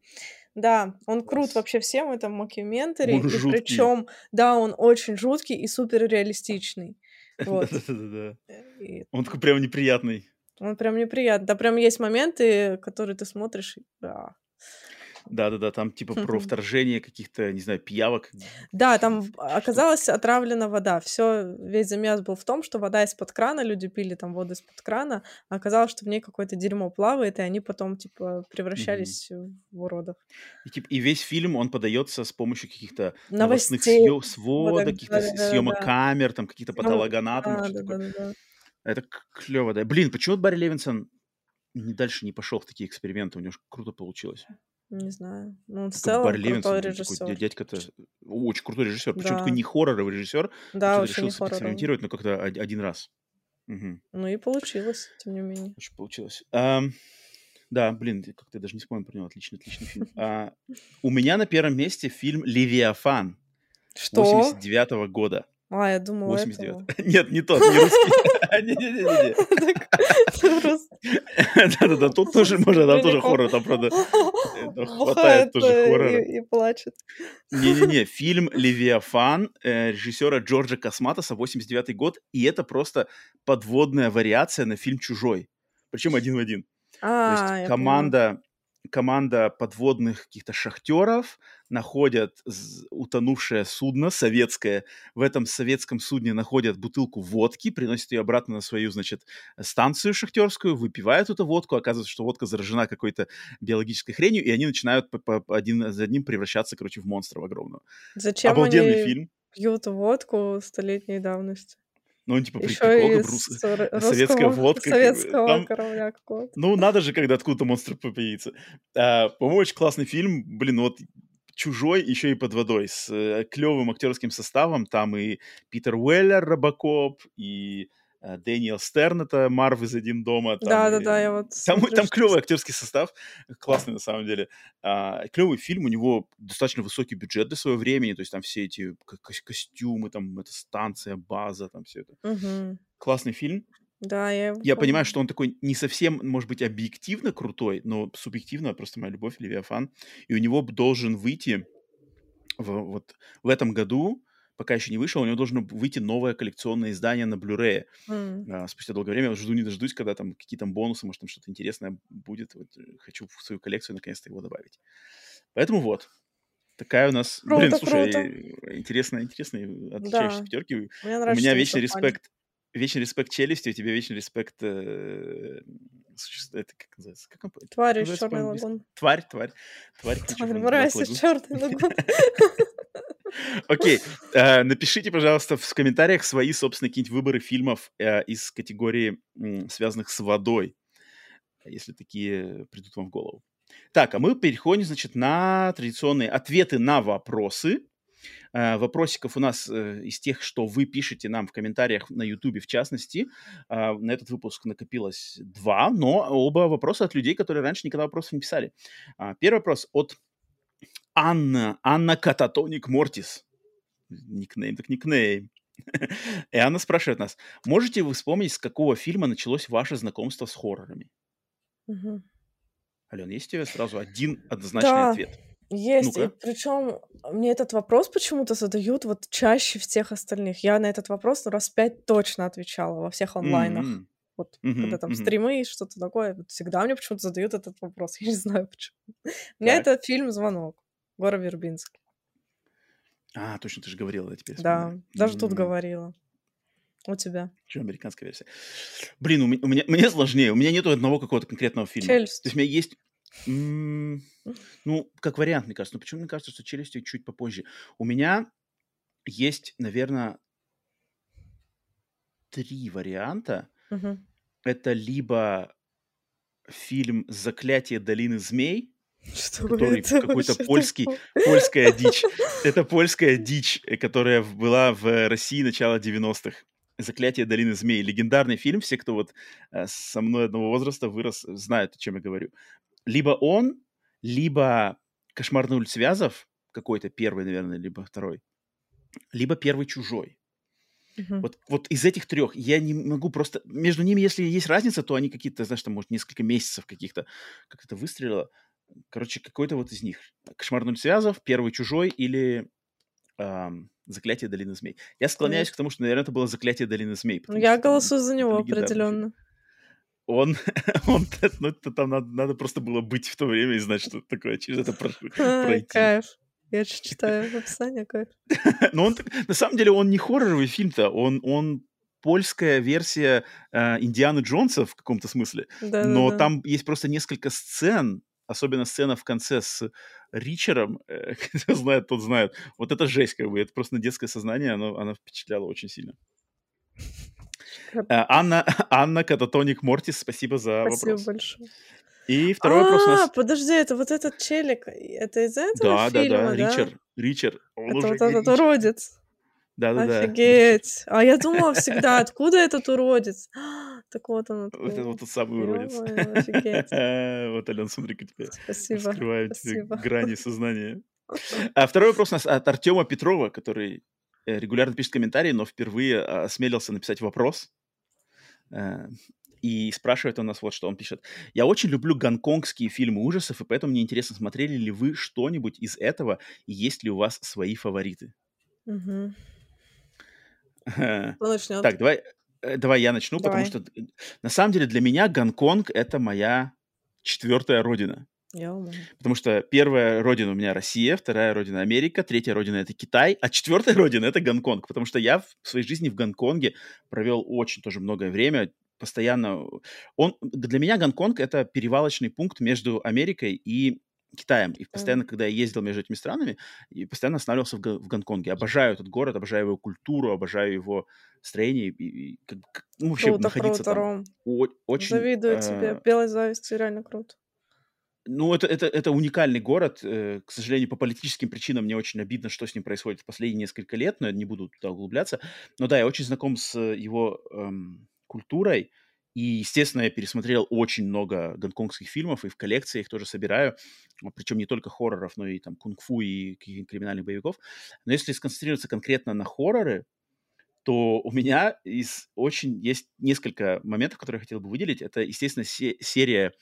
Да, он крут вообще всем, это мокьюментари, и жуткий. причем, да, он очень жуткий и супер реалистичный. Вот. Да-да-да. И Он такой прям неприятный. он прям неприятный. Да, прям есть моменты, которые ты смотришь, и да. Да-да-да, там типа про вторжение каких-то, не знаю, пиявок. Да, там оказалось отравлена вода. Все, весь замес был в том, что вода из-под крана, люди пили там воду из-под крана, а оказалось, что в ней какое-то дерьмо плавает, и они потом, типа, превращались в уродов. И, типа, и весь фильм, он подается с помощью каких-то новостных съё- сводок, так каких-то далее, съемок да. камер, там каких-то патологоанатомов, Да, да, да, да, да. Это клево, да. Блин, почему Барри Левинсон не дальше не пошел в такие эксперименты? У него ж круто получилось. Не знаю. Ну, он в Как целом крутой Левинсон, такой дядька-то очень крутой режиссер. Причем Да. такой не хорроровый режиссер, Да, очень решил не экспериментировать, но как-то од- один раз. Мгм. Ну и получилось, тем не менее. Очень получилось. Ам, да, блин, я как-то даже не вспомнил про него. Отличный, отличный фильм. А, у меня на первом месте фильм «Левиафан» Что? 89 года. А, я думала, 89 Нет, не тот, не русский. Не-не-не. Да-да-да, тут тоже можно, там тоже хоррор, там, правда, э, хватает тоже хоррора. И плачет. Не-не-не, фильм «Левиафан» э, режиссера Джорджа Косматоса, 89 год, и это просто подводная вариация на фильм «Чужой». Причем один в один. То есть команда команда подводных каких-то шахтеров находят утонувшее судно советское. В этом советском судне находят бутылку водки, приносят ее обратно на свою, значит, станцию шахтерскую, выпивают эту водку, оказывается, что водка заражена какой-то биологической хренью, и они начинают по, по, один за одним превращаться, короче, в монстров огромного. Зачем Обалденный они фильм. пьют водку столетней давности? Ну, он типа из брус, советская водка. советского Там, корабля какого-то. ну, надо же, когда откуда-то монстр появится. А, по-моему, очень классный фильм. Блин, вот чужой еще и под водой с э, клевым актерским составом. Там и Питер Уэллер, Робокоп, и э, Дэниел Стерн, это Марв из «Один дома». Там, Да, и- да, да, я вот там, смотрю, там клевый актерский состав, классный на самом деле. А, клевый фильм, у него достаточно высокий бюджет для своего времени, то есть там все эти ко- кос- костюмы, там эта станция, база, там все это. Мгм. Классный фильм. Да, я его Я понимаю, помню. что он такой не совсем, может быть, объективно крутой, но субъективно просто моя любовь, Левиафан. И у него должен выйти в, вот в этом году, пока еще не вышел, у него должно выйти новое коллекционное издание на Blu-ray. М. А, спустя долгое время. Жду не дождусь, когда там какие то бонусы, может, там что-то интересное будет. Вот, э, хочу в свою коллекцию наконец-то его добавить. Поэтому вот. Такая у нас... Блин, Круто, слушай, круто. э, интересная, интересные отличающиеся Да. пятерки. Мне У нравится, меня что вы вечный респект вечный респект челюсти, у тебя вечный респект... э, суще- это как называется? Как он, Тварь из черной лагун. Тварь, тварь. Тварь, Тварь, мразь из черной лагун. Окей, э, напишите, пожалуйста, в комментариях свои, собственно, какие-нибудь выборы фильмов э, из категории, связанных с водой, если такие придут вам в голову. Так, а мы переходим, значит, на традиционные ответы на вопросы. Э, Вопросиков у нас э, из тех, что вы пишете нам в комментариях на Ютубе, в частности. э, На этот выпуск накопилось два, но оба вопроса от людей, которые раньше никогда вопросов не писали. А, Первый вопрос от Анна, Анна Кататоник Мортис. Никнейм так никнейм. И Анна спрашивает нас, можете вы вспомнить, с какого фильма началось ваше знакомство с хоррорами? Мгм. Ален, есть у тебя сразу один однозначный Да, ответ? Есть. И Ну-ка. причем мне этот вопрос почему-то задают вот чаще всех остальных. Я на этот вопрос ну, раз пять точно отвечала во всех онлайнах. М-м. Вот Мгм, когда там мгм. стримы и что-то такое, вот всегда мне почему-то задают этот вопрос. Я не знаю почему. У меня это фильм «Звонок». Гора Вербинский. А, точно, ты же говорила, я теперь Да, даже тут М, говорила. У тебя. Что, американская версия? Блин, у меня, у меня, мне сложнее. У меня нету одного какого-то конкретного фильма. То Челюсть. есть у меня есть... м, Ну, как вариант, мне кажется. Но почему мне кажется, что челюсти чуть попозже? У меня есть, наверное, три варианта. Мгм. Это либо фильм «Заклятие долины змей», Что который это какой-то вообще польский, такое? польская дичь. Это польская дичь, э, которая в- была в России начала 90-х. «Заклятие долины змей». Легендарный фильм. Все, кто вот э, со мной одного возраста вырос, знают, о чем я говорю. Либо он, либо «Кошмар на улице Вязов», какой-то первый, наверное, либо второй, либо первый «Чужой». Мгм. Вот, вот из этих трех я не могу просто... Между ними, если есть разница, то они какие-то, знаешь, там, может, несколько месяцев каких-то, как это выстрелило. Короче, какой-то вот из них. «Кошмар на улице Вязов», «Первый чужой» или ам, «Заклятие долины змей». Я склоняюсь Нет. к тому, что, наверное, это было «Заклятие долины змей». Ну, я что там голосую за него легендарный фильм. Он, он, ну, это там надо, надо просто было быть в то время и знать, что такое, через это про- пройти. Кайф. Я же читаю в описании, кайф. Но он, на самом деле, он не хорроровый фильм-то, он, он польская версия э, Индианы Джонса в каком-то смысле. Но Да-да-да. там есть просто несколько сцен, особенно сцена в конце с Ричером, э, кто знает, тот знает. Вот это жесть, как бы, это просто на детское сознание, оно, оно впечатляло очень сильно. Э, Анна, Анна Кататоник Мортис, спасибо за Спасибо вопрос. большое. И второй вопрос у А, нас... подожди, это вот этот челик, это из этого Да, да, фильма, да, да? Ричард, Ричард, он Это вот этот Ричард. уродец. Да-да-да. Офигеть. А я думала всегда, откуда этот уродец? Так вот он Вот это вот тот самый уродец. Вот, Ален, смотри-ка тебе. Спасибо. Раскрываем тебе спасибо. грани сознания. А второй вопрос у нас от Артема Петрова, который э, регулярно пишет комментарии, но впервые осмелился написать вопрос. Э, и спрашивает он нас вот что он пишет. «Я очень люблю гонконгские фильмы ужасов, и поэтому мне интересно, смотрели ли вы что-нибудь из этого, и есть ли у вас свои фавориты?» Мгм. Так, давай, э, давай я начну, потому Давай. что э, на самом деле для меня Гонконг — это моя четвертая родина. Потому что первая родина у меня Россия, вторая родина Америка, третья родина это Китай, а четвертая родина это Гонконг. Потому что я в своей жизни в Гонконге провел очень тоже многое время, постоянно. Он для меня Гонконг это перевалочный пункт между Америкой и Китаем. И постоянно, когда я ездил между этими странами, и постоянно останавливался в, в Гонконге. Обожаю этот город, обожаю его культуру, обожаю его строение. И, и как- ну, вообще Круто, находиться круто, там Ром. о- очень... Завидую тебе. э, Белой завистью реально круто. Ну, это, это, это уникальный город. Э, К сожалению, по политическим причинам мне очень обидно, что с ним происходит в последние несколько лет, но я не буду туда углубляться. Но да, я очень знаком с э, его эм, культурой. И, естественно, я пересмотрел очень много гонконгских фильмов, и в коллекции их тоже собираю. Причем не только хорроров, но и там кунг-фу и криминальных боевиков. Но если сконцентрироваться конкретно на хорроры, то у меня из очень есть несколько моментов, которые я хотел бы выделить. Это, естественно, се- серия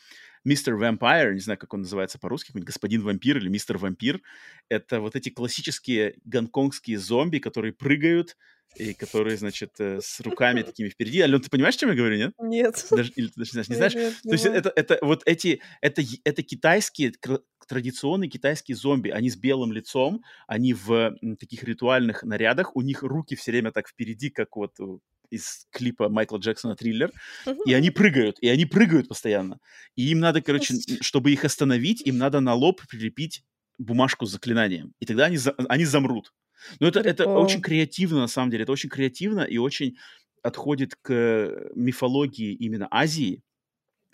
Мистер Vampire, не знаю, как он называется по-русски, господин вампир или мистер вампир. Это вот эти классические гонконгские зомби, которые прыгают и которые, значит, э, с руками такими впереди. Ален, ты понимаешь, о чем я говорю, нет? Нет. Даже, или ты даже не знаешь? Не знаешь? Нет, То есть это, это вот эти, это, это китайские, традиционные китайские зомби. Они с белым лицом, они в таких ритуальных нарядах, у них руки все время так впереди, как вот у- из клипа Майкла Джексона «Триллер», и они прыгают, и они прыгают постоянно. И им надо, короче, чтобы их остановить, им надо на лоб прилепить бумажку с заклинанием, и тогда они, за- они замрут. Но это, это очень креативно, на самом деле, это очень креативно и очень отходит к мифологии именно Азии.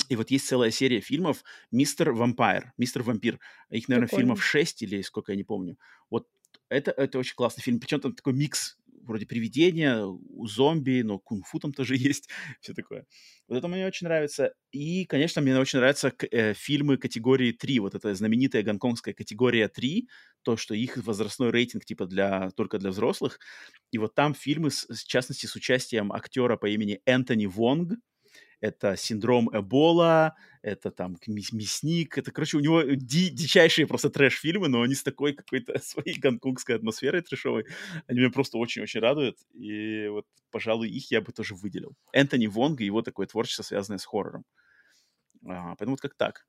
И вот есть целая серия фильмов «Мистер Вампир», «Мистер Вампир». Их, наверное, Прикольно. фильмов 6 или сколько, я не помню. Вот это, это очень классный фильм. Причем там такой микс вроде привидения, зомби, но кунг-фу там тоже есть, все такое. Вот это мне очень нравится. И, конечно, мне очень нравятся э, фильмы категории 3, вот эта знаменитая гонконгская категория 3, то, что их возрастной рейтинг типа для, только для взрослых. И вот там фильмы, с- в частности, с участием актера по имени Энтони Вонг, это синдром Эбола, это там мясник, это, короче, у него ди- дичайшие просто трэш-фильмы, но они с такой какой-то своей гонконгской атмосферой трэшовой, они меня просто очень-очень радуют, и вот, пожалуй, их я бы тоже выделил. Энтони Вонг и его такое творчество, связанное с хоррором. А, поэтому вот как так.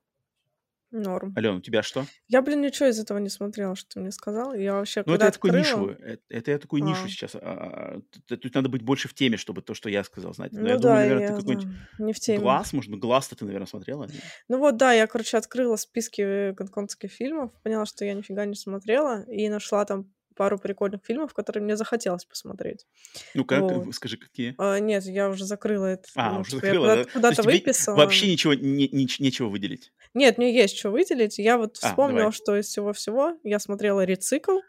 Норм. Алена, у тебя что? Я, блин, ничего из этого не смотрела, что ты мне сказал. Я вообще, Ну, это я такую открыла... нишу, это, это я такую нишу А. сейчас. а, а, тут, тут надо быть больше в теме, чтобы то, что я сказал, знать. Но Ну я да, думаю, наверное, я ты какой-нибудь да, не в теме. глаз, может быть, глаз-то ты, наверное, смотрела? Ну вот, да, я, короче, открыла списки э, гонконгских фильмов, поняла, что я нифига не смотрела, и нашла там пару прикольных фильмов, которые мне захотелось посмотреть. Ну, как, Вот. скажи, какие? А, нет, я уже закрыла это. А, уже я закрыла, куда-то, да? То куда-то выписала. вообще ничего, не- нич- нечего выделить? Нет, мне есть что выделить. Я вот А, вспомнила, давай. что из всего-всего я смотрела «Рецикл»,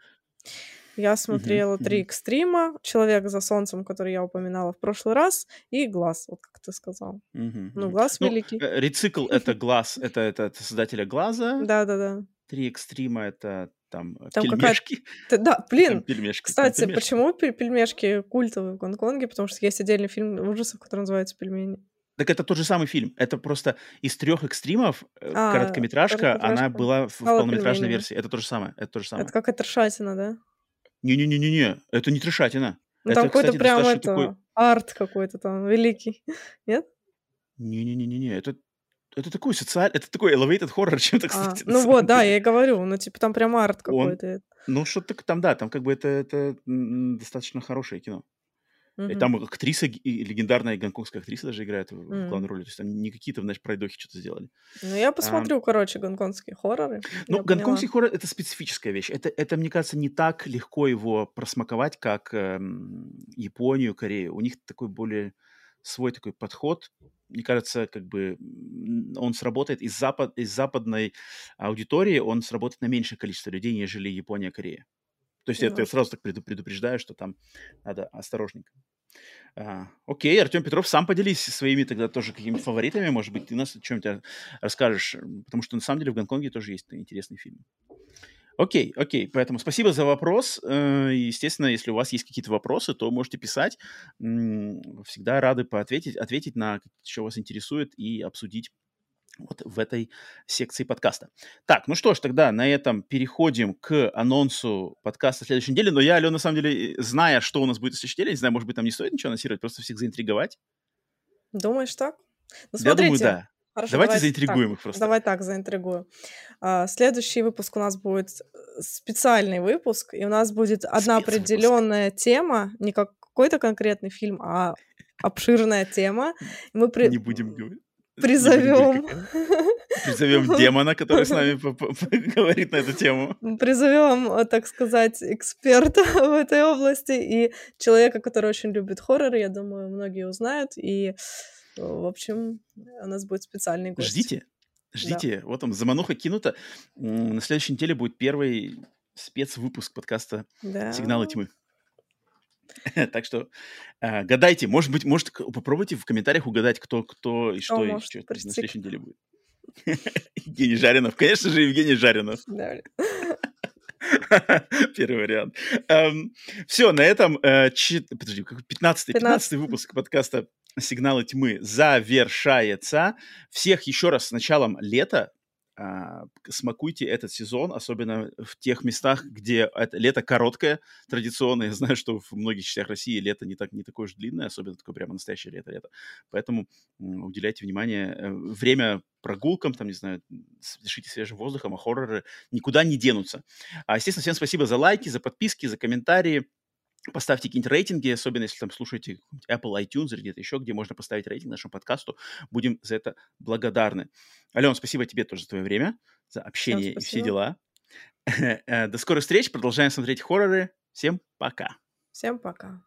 я смотрела мгм. «Три экстрима», «Человек за солнцем», который я упоминала в прошлый раз, и «Глаз», вот как ты сказал. Мгм, Ну. «Глаз» Ну, великий. э, Рецикл — это глаз, это, это, это создателя глаза. Да-да-да. Три экстрима — это там, э, Там пельмешки. Да, Там блин, пельмешки. там кстати, пельмешки. почему пель- пельмешки культовые в Гонконге? Потому что есть отдельный фильм ужасов, который называется «Пельмени». Так это тот же самый фильм. Это просто из трех экстримов э, А, короткометражка, она короткометражка была в, стала полнометражной пельменями. версии. Это то же самое. Это то же самое. Это какая-то трешатина, да? Не-не-не-не-не, это не трешатина. Ну, это, там какой-то кстати, прям достаточно это, такой... арт какой-то там великий. Нет? Не-не-не-не, это, это такой социальный... Это такой elevated horror чем-то, А, кстати. на ну вот, да, я и говорю, ну типа там прям арт Он, какой-то. ну, что-то там, да, там как бы это, это достаточно хорошее кино. И Мгм. там актриса, и легендарная гонконгская актриса даже играет в, в М. главной роли. То есть там не какие-то, знаешь, пройдохи что-то сделали. Ну я Ам, посмотрю, короче, гонконгские хорроры. Ну, гонконгский хоррор это специфическая вещь. Это, это, мне кажется, не так легко его просмаковать, как эм, Японию, Корею. У них такой более свой такой подход. Мне кажется, как бы он сработает из, запад, из западной аудитории, он сработает на меньшее количество людей, нежели Япония, Корея. То есть это я сразу так преду- предупреждаю, что там надо осторожненько. А, окей, Артем Петров, сам поделись своими тогда тоже какими-то фаворитами, может быть, ты нас о чем-то расскажешь, м, потому что на самом деле в Гонконге тоже есть интересные фильмы. Окей, окей. Поэтому спасибо за вопрос. Э, естественно, если у вас есть какие-то вопросы, то можете писать. Всегда рады поответить, ответить на что вас интересует и обсудить вот в этой секции подкаста. Так, ну что ж, тогда на этом переходим к анонсу подкаста следующей недели. Но я, Алена, на самом деле, зная, что у нас будет в следующей неделе, не знаю, может быть, там не стоит ничего анонсировать, просто всех заинтриговать. Думаешь так? Ну, я думаю, да. Хорошо, давайте давай заинтригуем так, их просто. Давай так, заинтригую. А, следующий выпуск у нас будет специальный выпуск, и у нас будет одна определенная тема, не какой-то конкретный фильм, а обширная тема. Мы при... Не будем говорить. Призовем. Призовем демона, который с нами говорит на эту тему. Призовем, э, так сказать, эксперта в этой области и человека, который очень любит хорроры, я думаю, многие узнают. И в общем, у нас будет специальный гость. Ждите, ждите. Да. Вот там замануха кинута. На следующей неделе будет первый спецвыпуск подкаста да. «Сигналы тьмы». так что э, гадайте. Может быть, может, попробуйте в комментариях угадать, кто, кто и что, и что на следующей неделе будет. Евгений Жаринов. Конечно же, Евгений Жаринов. Первый вариант. Эм, все, на этом э, подожди, 15 15 выпуск подкаста «Сигналы тьмы» завершается. Всех еще раз с началом лета. А, смакуйте этот сезон, особенно в тех местах, где это, лето короткое традиционно. Я знаю, что в многих частях России лето не, так, не такое же длинное, особенно такое прямо настоящее лето-лето. Поэтому уделяйте внимание. Э, время прогулкам, там, не знаю, дышите свежим воздухом, а хорроры никуда не денутся. А, естественно, всем спасибо за лайки, за подписки, за комментарии. Поставьте какие-нибудь рейтинги, особенно если там слушаете Apple iTunes или где-то еще, где можно поставить рейтинг нашему подкасту. Будем за это благодарны. Ален, спасибо тебе тоже за твое время, за общение и все дела. Э, до скорых встреч. Продолжаем смотреть хорроры. Всем пока. Всем пока.